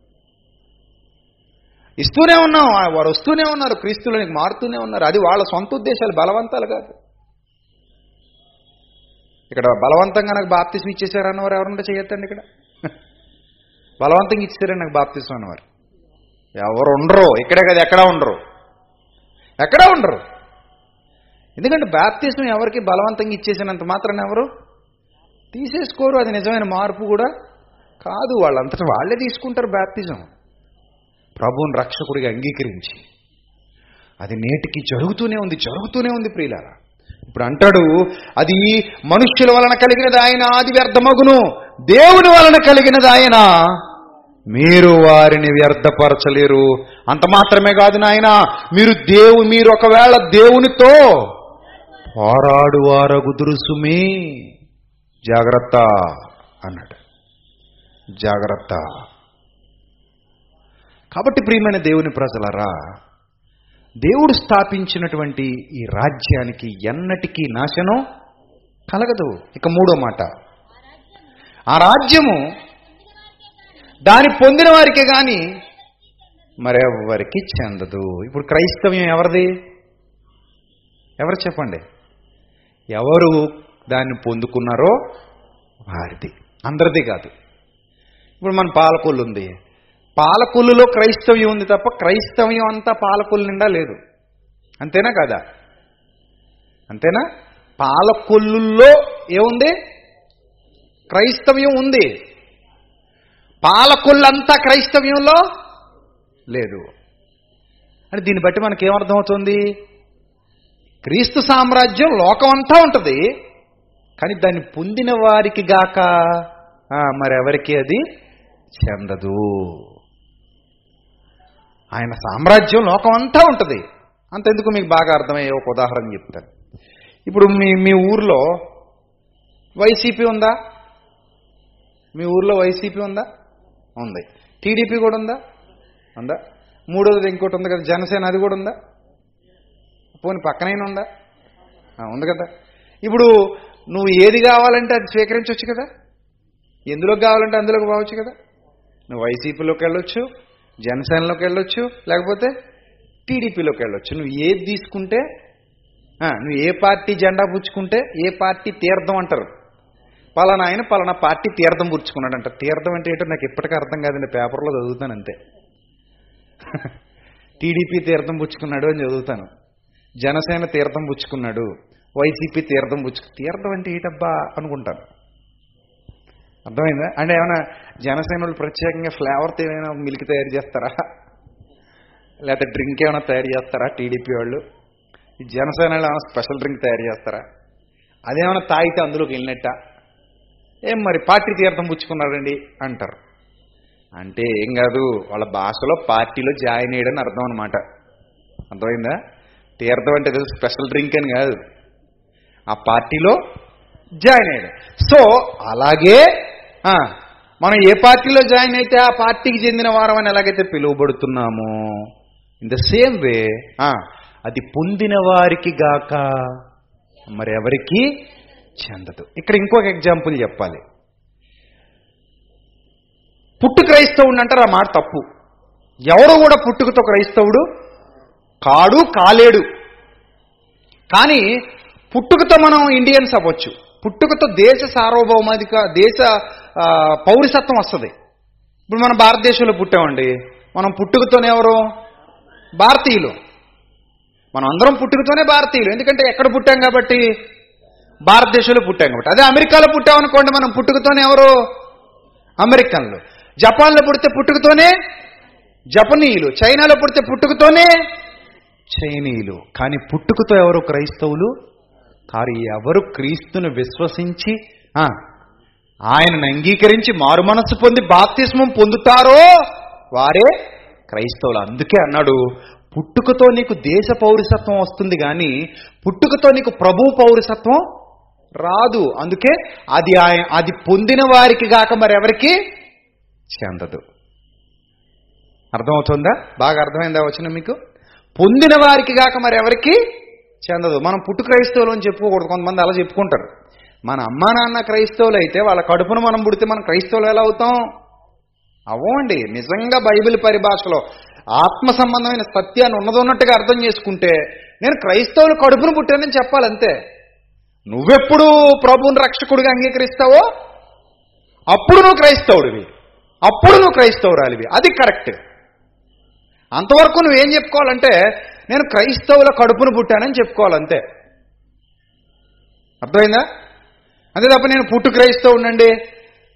ఇస్తూనే ఉన్నాం. వారు వస్తూనే ఉన్నారు. క్రీస్తులోనికి మారుతూనే ఉన్నారు. అది వాళ్ళ సొంత ఉద్దేశాలు. బలవంతాలు కాదు. ఇక్కడ బలవంతంగా నాకు బాప్తిసం ఇచ్చేసారు అన్నవారు ఎవరుంటే చేయొద్దండి ఇక్కడ? బలవంతంగా ఇచ్చేసారని నాకు బాప్తిసం అన్నవారు. ఎవరు ఉండరు. ఇక్కడే కదా ఎక్కడా ఉండరు. ఎక్కడా ఉండరు. ఎందుకంటే బాప్తిసం ఎవరికి బలవంతంగా ఇచ్చేసినంత మాత్రం ఎవరు? తీసేసుకోరు. అది నిజమైన మార్పు కూడా కాదు. వాళ్ళంతటా వాళ్ళే తీసుకుంటారు బాప్తిజం. ప్రభువుని రక్షకుడిగా అంగీకరించి అది నేటికి జరుగుతూనే ఉంది జరుగుతూనే ఉంది ప్రియులారా. ఇప్పుడు అంటాడు అది మనుష్యుల వలన కలిగినది ఆయన ఆది వ్యర్థమగును. దేవుని వలన కలిగినది ఆయన. మీరు వారిని వ్యర్థపరచలేరు. అంత మాత్రమే కాదు నాయన మీరు దేవు మీరు ఒకవేళ దేవునితో పోరాడువారగు దురుసుమి. జాగ్రత్త అన్నాడు. జాగ్రత్త. కాబట్టి ప్రియమైన దేవుని ప్రజలరా దేవుడు స్థాపించినటువంటి ఈ రాజ్యానికి ఎన్నటికీ నాశనం కలగదు. ఇక మూడో మాట. ఆ రాజ్యము దాని పొందిన వారికే కానీ మరెవ్వరికి చెందదు. ఇప్పుడు క్రైస్తవ్యం ఎవరిది? ఎవరు చెప్పండి? ఎవరు దాన్ని పొందుకున్నారో వారిది. అందరిది కాదు. ఇప్పుడు మన పాలకొల్లు ఉంది. పాలకొల్లులో క్రైస్తవ్యం ఉంది తప్ప క్రైస్తవ్యం అంతా పాలకొల్లు నిండా లేదు. అంతేనా కదా? అంతేనా? పాలకొల్లుల్లో ఏముంది? క్రైస్తవ్యం ఉంది. పాలకొల్లంతా క్రైస్తవ్యంలో లేదు. అని దీన్ని బట్టి మనకి ఏమర్థమవుతుంది క్రీస్తు సామ్రాజ్యం లోకం అంతా ఉంటుంది. కానీ దాన్ని పొందిన వారికి గాక మరెవరికి అది చెందదు. ఆయన సామ్రాజ్యం లోకం అంతా ఉంటుంది. అంతెందుకు మీకు బాగా అర్థమయ్యే ఒక ఉదాహరణ చెప్తాను. ఇప్పుడు మీ మీ ఊర్లో వైసీపీ ఉందా? మీ ఊర్లో వైసీపీ ఉందా? ఉంది. టీడీపీ కూడా ఉందా? ఉందా? మూడోది ఇంకోటి ఉంది కదా జనసేన అది కూడా ఉందా? పోనీ పక్కనైనా ఉందా? ఉంది కదా. ఇప్పుడు నువ్వు ఏది కావాలంటే అది స్వీకరించవచ్చు కదా? ఎందులోకి కావాలంటే అందులోకి పోవచ్చు కదా? నువ్వు వైసీపీలోకి వెళ్ళొచ్చు జనసేనలోకి వెళ్ళొచ్చు లేకపోతే టీడీపీలోకి వెళ్ళొచ్చు. నువ్వు ఏది తీసుకుంటే నువ్వు ఏ పార్టీ జెండా పుచ్చుకుంటే ఏ పార్టీ తీర్థం అంటారు? పలానా ఆయన పలానా పార్టీ తీర్థం పుచ్చుకున్నాడు అంట తీర్థం అంటే ఏంటో నాకు ఇప్పటికీ అర్థం కాదండి పేపర్లో చదువుతాను అంతే. టీడీపీ తీర్థం పుచ్చుకున్నాడు అని చదువుతాను. జనసేన తీర్థం పుచ్చుకున్నాడు వైసీపీ తీర్థం పుచ్చుకు తీర్థం అంటే ఏటబ్బా అనుకుంటాను. అర్థమైందా? అంటే ఏమైనా జనసేన వాళ్ళు ప్రత్యేకంగా ఫ్లేవర్తో ఏమైనా మిల్క్ తయారు చేస్తారా? లేకపోతే డ్రింక్ ఏమైనా తయారు చేస్తారా టీడీపీ వాళ్ళు? ఈ జనసేన వాళ్ళు ఏమైనా స్పెషల్ డ్రింక్ తయారు చేస్తారా? అదేమైనా తాగితే అందులోకి వెళ్ళినట్ట? ఏం మరి పార్టీ తీర్థం పుచ్చుకున్నాడండి? అంటారు. అంటే ఏం కాదు వాళ్ళ భాషలో పార్టీలో జాయిన్ అయ్యడని అర్థం అనమాట అర్థమైందా? తీర్థం అంటే స్పెషల్ డ్రింక్ అని కాదు. ఆ పార్టీలో జాయిన్ అయ్యాడు. సో అలాగే మనం ఏ పార్టీలో జాయిన్ అయితే ఆ పార్టీకి చెందిన వారం అని ఎలాగైతే పిలువబడుతున్నామో? ఇన్ ద సేమ్ వే అది పొందిన వారికి గాక మరి ఎవరికి? చెందదు. ఇక్కడ ఇంకొక ఎగ్జాంపుల్ చెప్పాలి. పుట్టు క్రైస్తవుడు అంటారు ఆ మాట తప్పు. ఎవరు కూడా పుట్టుకతో క్రైస్తవుడు కాడు కాలేడు. కానీ పుట్టుకతో మనం ఇండియన్స్ అవ్వచ్చు. పుట్టుకతో దేశ సార్వభౌమాధిక దేశ పౌరసత్వం వస్తుంది. ఇప్పుడు మనం భారతదేశంలో పుట్టామండి. మనం పుట్టుకతోనే ఎవరు? భారతీయులు. మనం అందరం పుట్టుకతోనే భారతీయులు. ఎందుకంటే ఎక్కడ పుట్టాం కాబట్టి? భారతదేశంలో పుట్టాం కాబట్టి. అదే అమెరికాలో పుట్టామనుకోండి మనం పుట్టుకతోనే ఎవరు? అమెరికన్లు. జపాన్లో పుడితే పుట్టుకతోనే జపనీయులు. చైనాలో పుడితే పుట్టుకతోనే చైనీయులు. కానీ పుట్టుకతో ఎవరు? క్రైస్తవులు కారు ఎవరు క్రీస్తును విశ్వసించి ఆయనను అంగీకరించి మారు మనస్సు పొంది బాప్తిస్మం పొందుతారో వారే క్రైస్తవులు. అందుకే అన్నాడు పుట్టుకతో నీకు దేశ పౌరసత్వం వస్తుంది కానీ పుట్టుకతో నీకు ప్రభు పౌరసత్వం రాదు. అందుకే అది ఆయన అది పొందిన వారికి గాక మరెవరికి చెందదు. అర్థమవుతుందా? బాగా అర్థమైందా వచ్చిన మీకు? పొందిన వారికి గాక మరి ఎవరికి చెందదు. మనం పుట్టు క్రైస్తవులు అని చెప్పుకోకూడదు. కొంతమంది అలా చెప్పుకుంటారు. మన అమ్మా నాన్న క్రైస్తవులు అయితే వాళ్ళ కడుపును మనం పుడితే మనం క్రైస్తవులు ఎలా అవుతాం? అవ్వండి. నిజంగా బైబిల్ పరిభాషలో ఆత్మ సంబంధమైన సత్యాన్ని ఉన్నదన్నట్టుగా అర్థం చేసుకుంటే నేను క్రైస్తవులు కడుపును పుట్టానని చెప్పాలంతే. నువ్వెప్పుడు ప్రభువుని రక్షకుడిగా అంగీకరిస్తావో? అప్పుడు నువ్వు క్రైస్తవుడివి. అప్పుడు నువ్వు క్రైస్తవురాలివి. అది కరెక్ట్. అంతవరకు నువ్వేం చెప్పుకోవాలంటే నేను క్రైస్తవుల కడుపును పుట్టానని చెప్పుకోవాలంతే. అర్థమైందా? అంతే తప్ప నేను పుట్టు క్రైస్తవునండి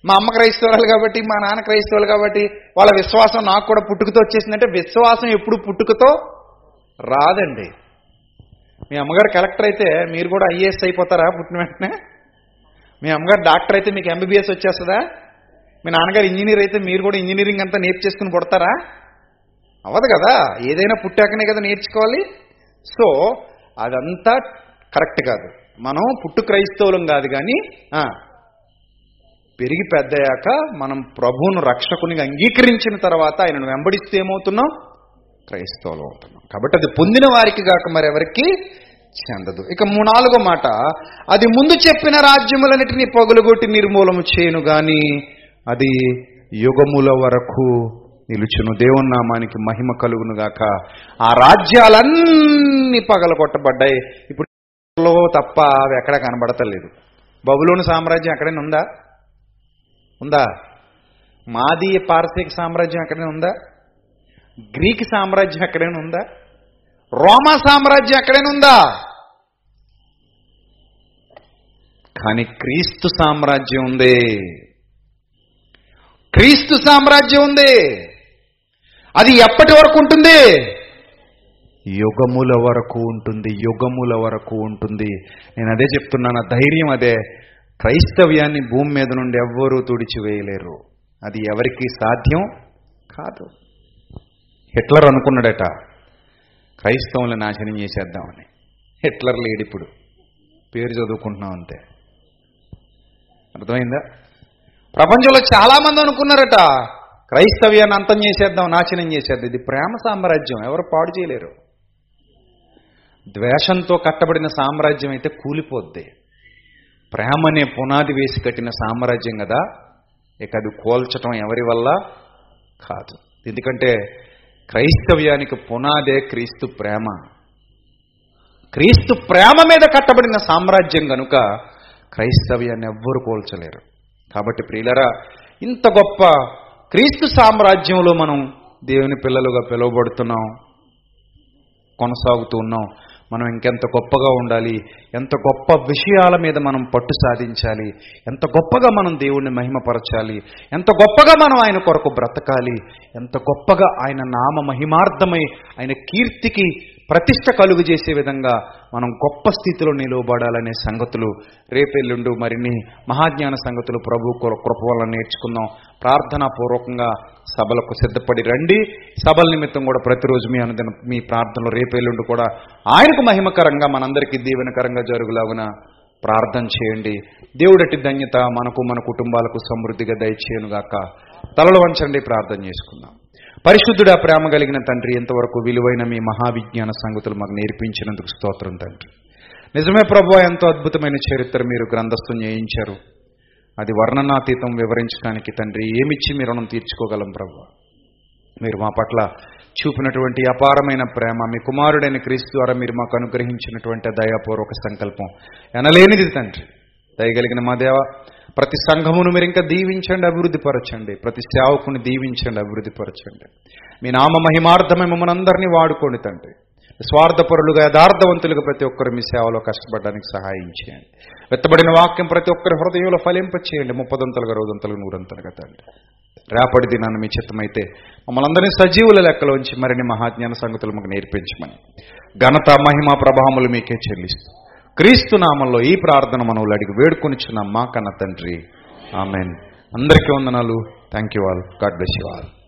మా అమ్మ క్రైస్తవురాలు కాబట్టి మా నాన్న క్రైస్తవులు కాబట్టి వాళ్ళ విశ్వాసం నాకు కూడా పుట్టుకతో వచ్చేసిందంటే విశ్వాసం ఎప్పుడు పుట్టుకతో రాదండి. మీ అమ్మగారు కలెక్టర్ అయితే మీరు కూడా ఐఏఎస్ అయిపోతారా పుట్టిన వెంటనే? మీ అమ్మగారు డాక్టర్ అయితే మీకు ఎంబీబీఎస్ వచ్చేస్తుందా? మీ నాన్నగారు ఇంజనీర్ అయితే మీరు కూడా ఇంజనీరింగ్ అంతా నేర్చేసుకుని పుడతారా? అవ్వదు కదా? ఏదైనా పుట్టాకనే కదా నేర్చుకోవాలి? సో అదంతా కరెక్ట్ కాదు. మనం పుట్టు క్రైస్తవులం కాదు కానీ పెరిగి పెద్దయ్యాక మనం ప్రభువును రక్షకునిగా అంగీకరించిన తర్వాత ఆయనను వెంబడిస్తే ఏమవుతున్నాం? క్రైస్తవులు అవుతున్నాం. కాబట్టి అది పొందిన వారికి కాక మరెవరికి చెందదు. ఇక మూ- నాలుగో మాట. అది ముందు చెప్పిన రాజ్యములన్నిటినీ పగులుగొట్టి నిర్మూలము చేయను కానీ అది యుగముల వరకు నిలుచును. దేవుని నామానికి మహిమ కలుగునుగాక. ఆ రాజ్యాలన్నీ పగలగొట్టబడ్డాయి. ఇప్పుడు తప్ప అవి ఎక్కడ కనబడతలేదు. బబులోని సామ్రాజ్యం ఎక్కడైనా ఉందా? ఉందా? మాదీయ పారసీక సామ్రాజ్యం ఎక్కడైనా ఉందా? గ్రీక్ సామ్రాజ్యం ఎక్కడైనా ఉందా? రోమా సామ్రాజ్యం ఎక్కడైనా ఉందా? కానీ క్రీస్తు సామ్రాజ్యం ఉంది. క్రీస్తు సామ్రాజ్యం ఉంది. అది ఎప్పటి వరకు ఉంటుంది? యుగముల వరకు ఉంటుంది యుగముల వరకు ఉంటుంది. నేను అదే చెప్తున్నాను ధైర్యం అదే. క్రైస్తవ్యాన్ని భూమి మీద నుండి ఎవ్వరూ తుడిచివేయలేరు. అది ఎవరికి సాధ్యం కాదు. హిట్లర్ అనుకున్నాడట క్రైస్తవులను నాశనం చేసేద్దామని. హిట్లర్ లేడు ఇప్పుడు. పేరు చదువుకుంటున్నాం అంతే. అర్థమైందా? ప్రపంచంలో చాలా మంది అనుకున్నారట క్రైస్తవ్యాన్ని అంతం చేసేద్దాం నాశనం చేసేద్దాం. ఇది ప్రేమ సామ్రాజ్యం ఎవరు పాడు చేయలేరు. ద్వేషంతో కట్టబడిన సామ్రాజ్యం అయితే కూలిపోద్ది. ప్రేమనే పునాది వేసి కట్టిన సామ్రాజ్యం కదా. ఇక అది కోల్చటం ఎవరి వల్ల? కాదు. ఎందుకంటే క్రైస్తవ్యానికి పునాదే క్రీస్తు ప్రేమ. క్రీస్తు ప్రేమ మీద కట్టబడిన సామ్రాజ్యం కనుక క్రైస్తవ్యాన్ని ఎవ్వరు కోల్చలేరు. కాబట్టి ప్రియులరా ఇంత గొప్ప క్రీస్తు సామ్రాజ్యంలో మనం దేవుని పిల్లలుగా పిలువబడుతున్నాం కొనసాగుతూ ఉన్నాం. మనం ఇంకెంత గొప్పగా ఉండాలి ఎంత గొప్ప విషయాల మీద మనం పట్టు సాధించాలి ఎంత గొప్పగా మనం దేవుణ్ణి మహిమపరచాలి ఎంత గొప్పగా మనం ఆయన కొరకు బ్రతకాలి ఎంత గొప్పగా ఆయన నామ మహిమార్థమై ఆయన కీర్తికి ప్రతిష్ట కలుగు చేసే విధంగా మనం గొప్ప స్థితిలో నిలవబడాలనే సంగతులు రేపెల్లుండు మరిన్ని మహాజ్ఞాన సంగతులు ప్రభు కృప వల్ల నేర్చుకుందాం. ప్రార్థనా పూర్వకంగా సభలకు సిద్ధపడి రండి. సభల నిమిత్తం కూడా ప్రతిరోజు మీ అనుదిన మీ ప్రార్థనలు రేపెల్లుండు కూడా ఆయనకు మహిమకరంగా మనందరికీ దీవెనకరంగా జరుగులాగున ప్రార్థన చేయండి. దేవుడటి ధన్యత మనకు మన కుటుంబాలకు సమృద్ధిగా దయచేయనుగాక. తలలు వంచండి ప్రార్థన చేసుకుందాం. పరిశుద్ధుడా ప్రేమ కలిగిన తండ్రి ఎంతవరకు విలువైన మీ మహావిజ్ఞాన సంగతులు మాకు నేర్పించినందుకు స్తోత్రం తండ్రి. నిజమే ప్రభు ఎంతో అద్భుతమైన చరిత్ర మీరు గ్రంథస్థం చేయించారు. అది వర్ణనాతీతం వివరించడానికి తండ్రి ఏమిచ్చి మీ రుణం తీర్చుకోగలం ప్రభు? మీరు మా పట్ల చూపినటువంటి అపారమైన ప్రేమ మీ కుమారుడైన క్రీస్తు ద్వారా మీరు మాకు అనుగ్రహించినటువంటి దయాపూర్వక సంకల్పం ఎనలేనిది తండ్రి. దయగలిగిన మా దేవ ప్రతి సంఘమును మీరు ఇంకా దీవించండి అభివృద్ధిపరచండి ప్రతి సేవకుని దీవించండి అభివృద్ధిపరచండి మీ నామ మహిమార్థమే మమ్మల్ని అందరినీ వాడుకోండి తండ్రి. స్వార్థపరులుగా యథార్థవంతులుగా ప్రతి ఒక్కరు మీ సేవలో కష్టపడడానికి సహాయం చేయండి. వెత్తబడిన వాక్యం ప్రతి ఒక్కరి హృదయంలో ఫలింపచేయండి ముప్పదంతలుగా రోజంతలుగా నూరంతలుగా తండ్రి. రేపటి దినాన్ని మీ చిత్తమైతే మమ్మల్ని అందరినీ సజీవుల లెక్కలో ఉంచి మరిన్ని మహాజ్ఞాన సంగతులు మాకు నేర్పించమని ఘనత మహిమ ప్రభావములు మీకే చెల్లిస్తూ క్రీస్తు నామంలో ఈ ప్రార్థన మనవులు అడిగి వేడుకొనిచున్నాం మా కన్న తండ్రి. ఆమెన్. అందరికీ వందనాలు. Thank you all. God bless you all.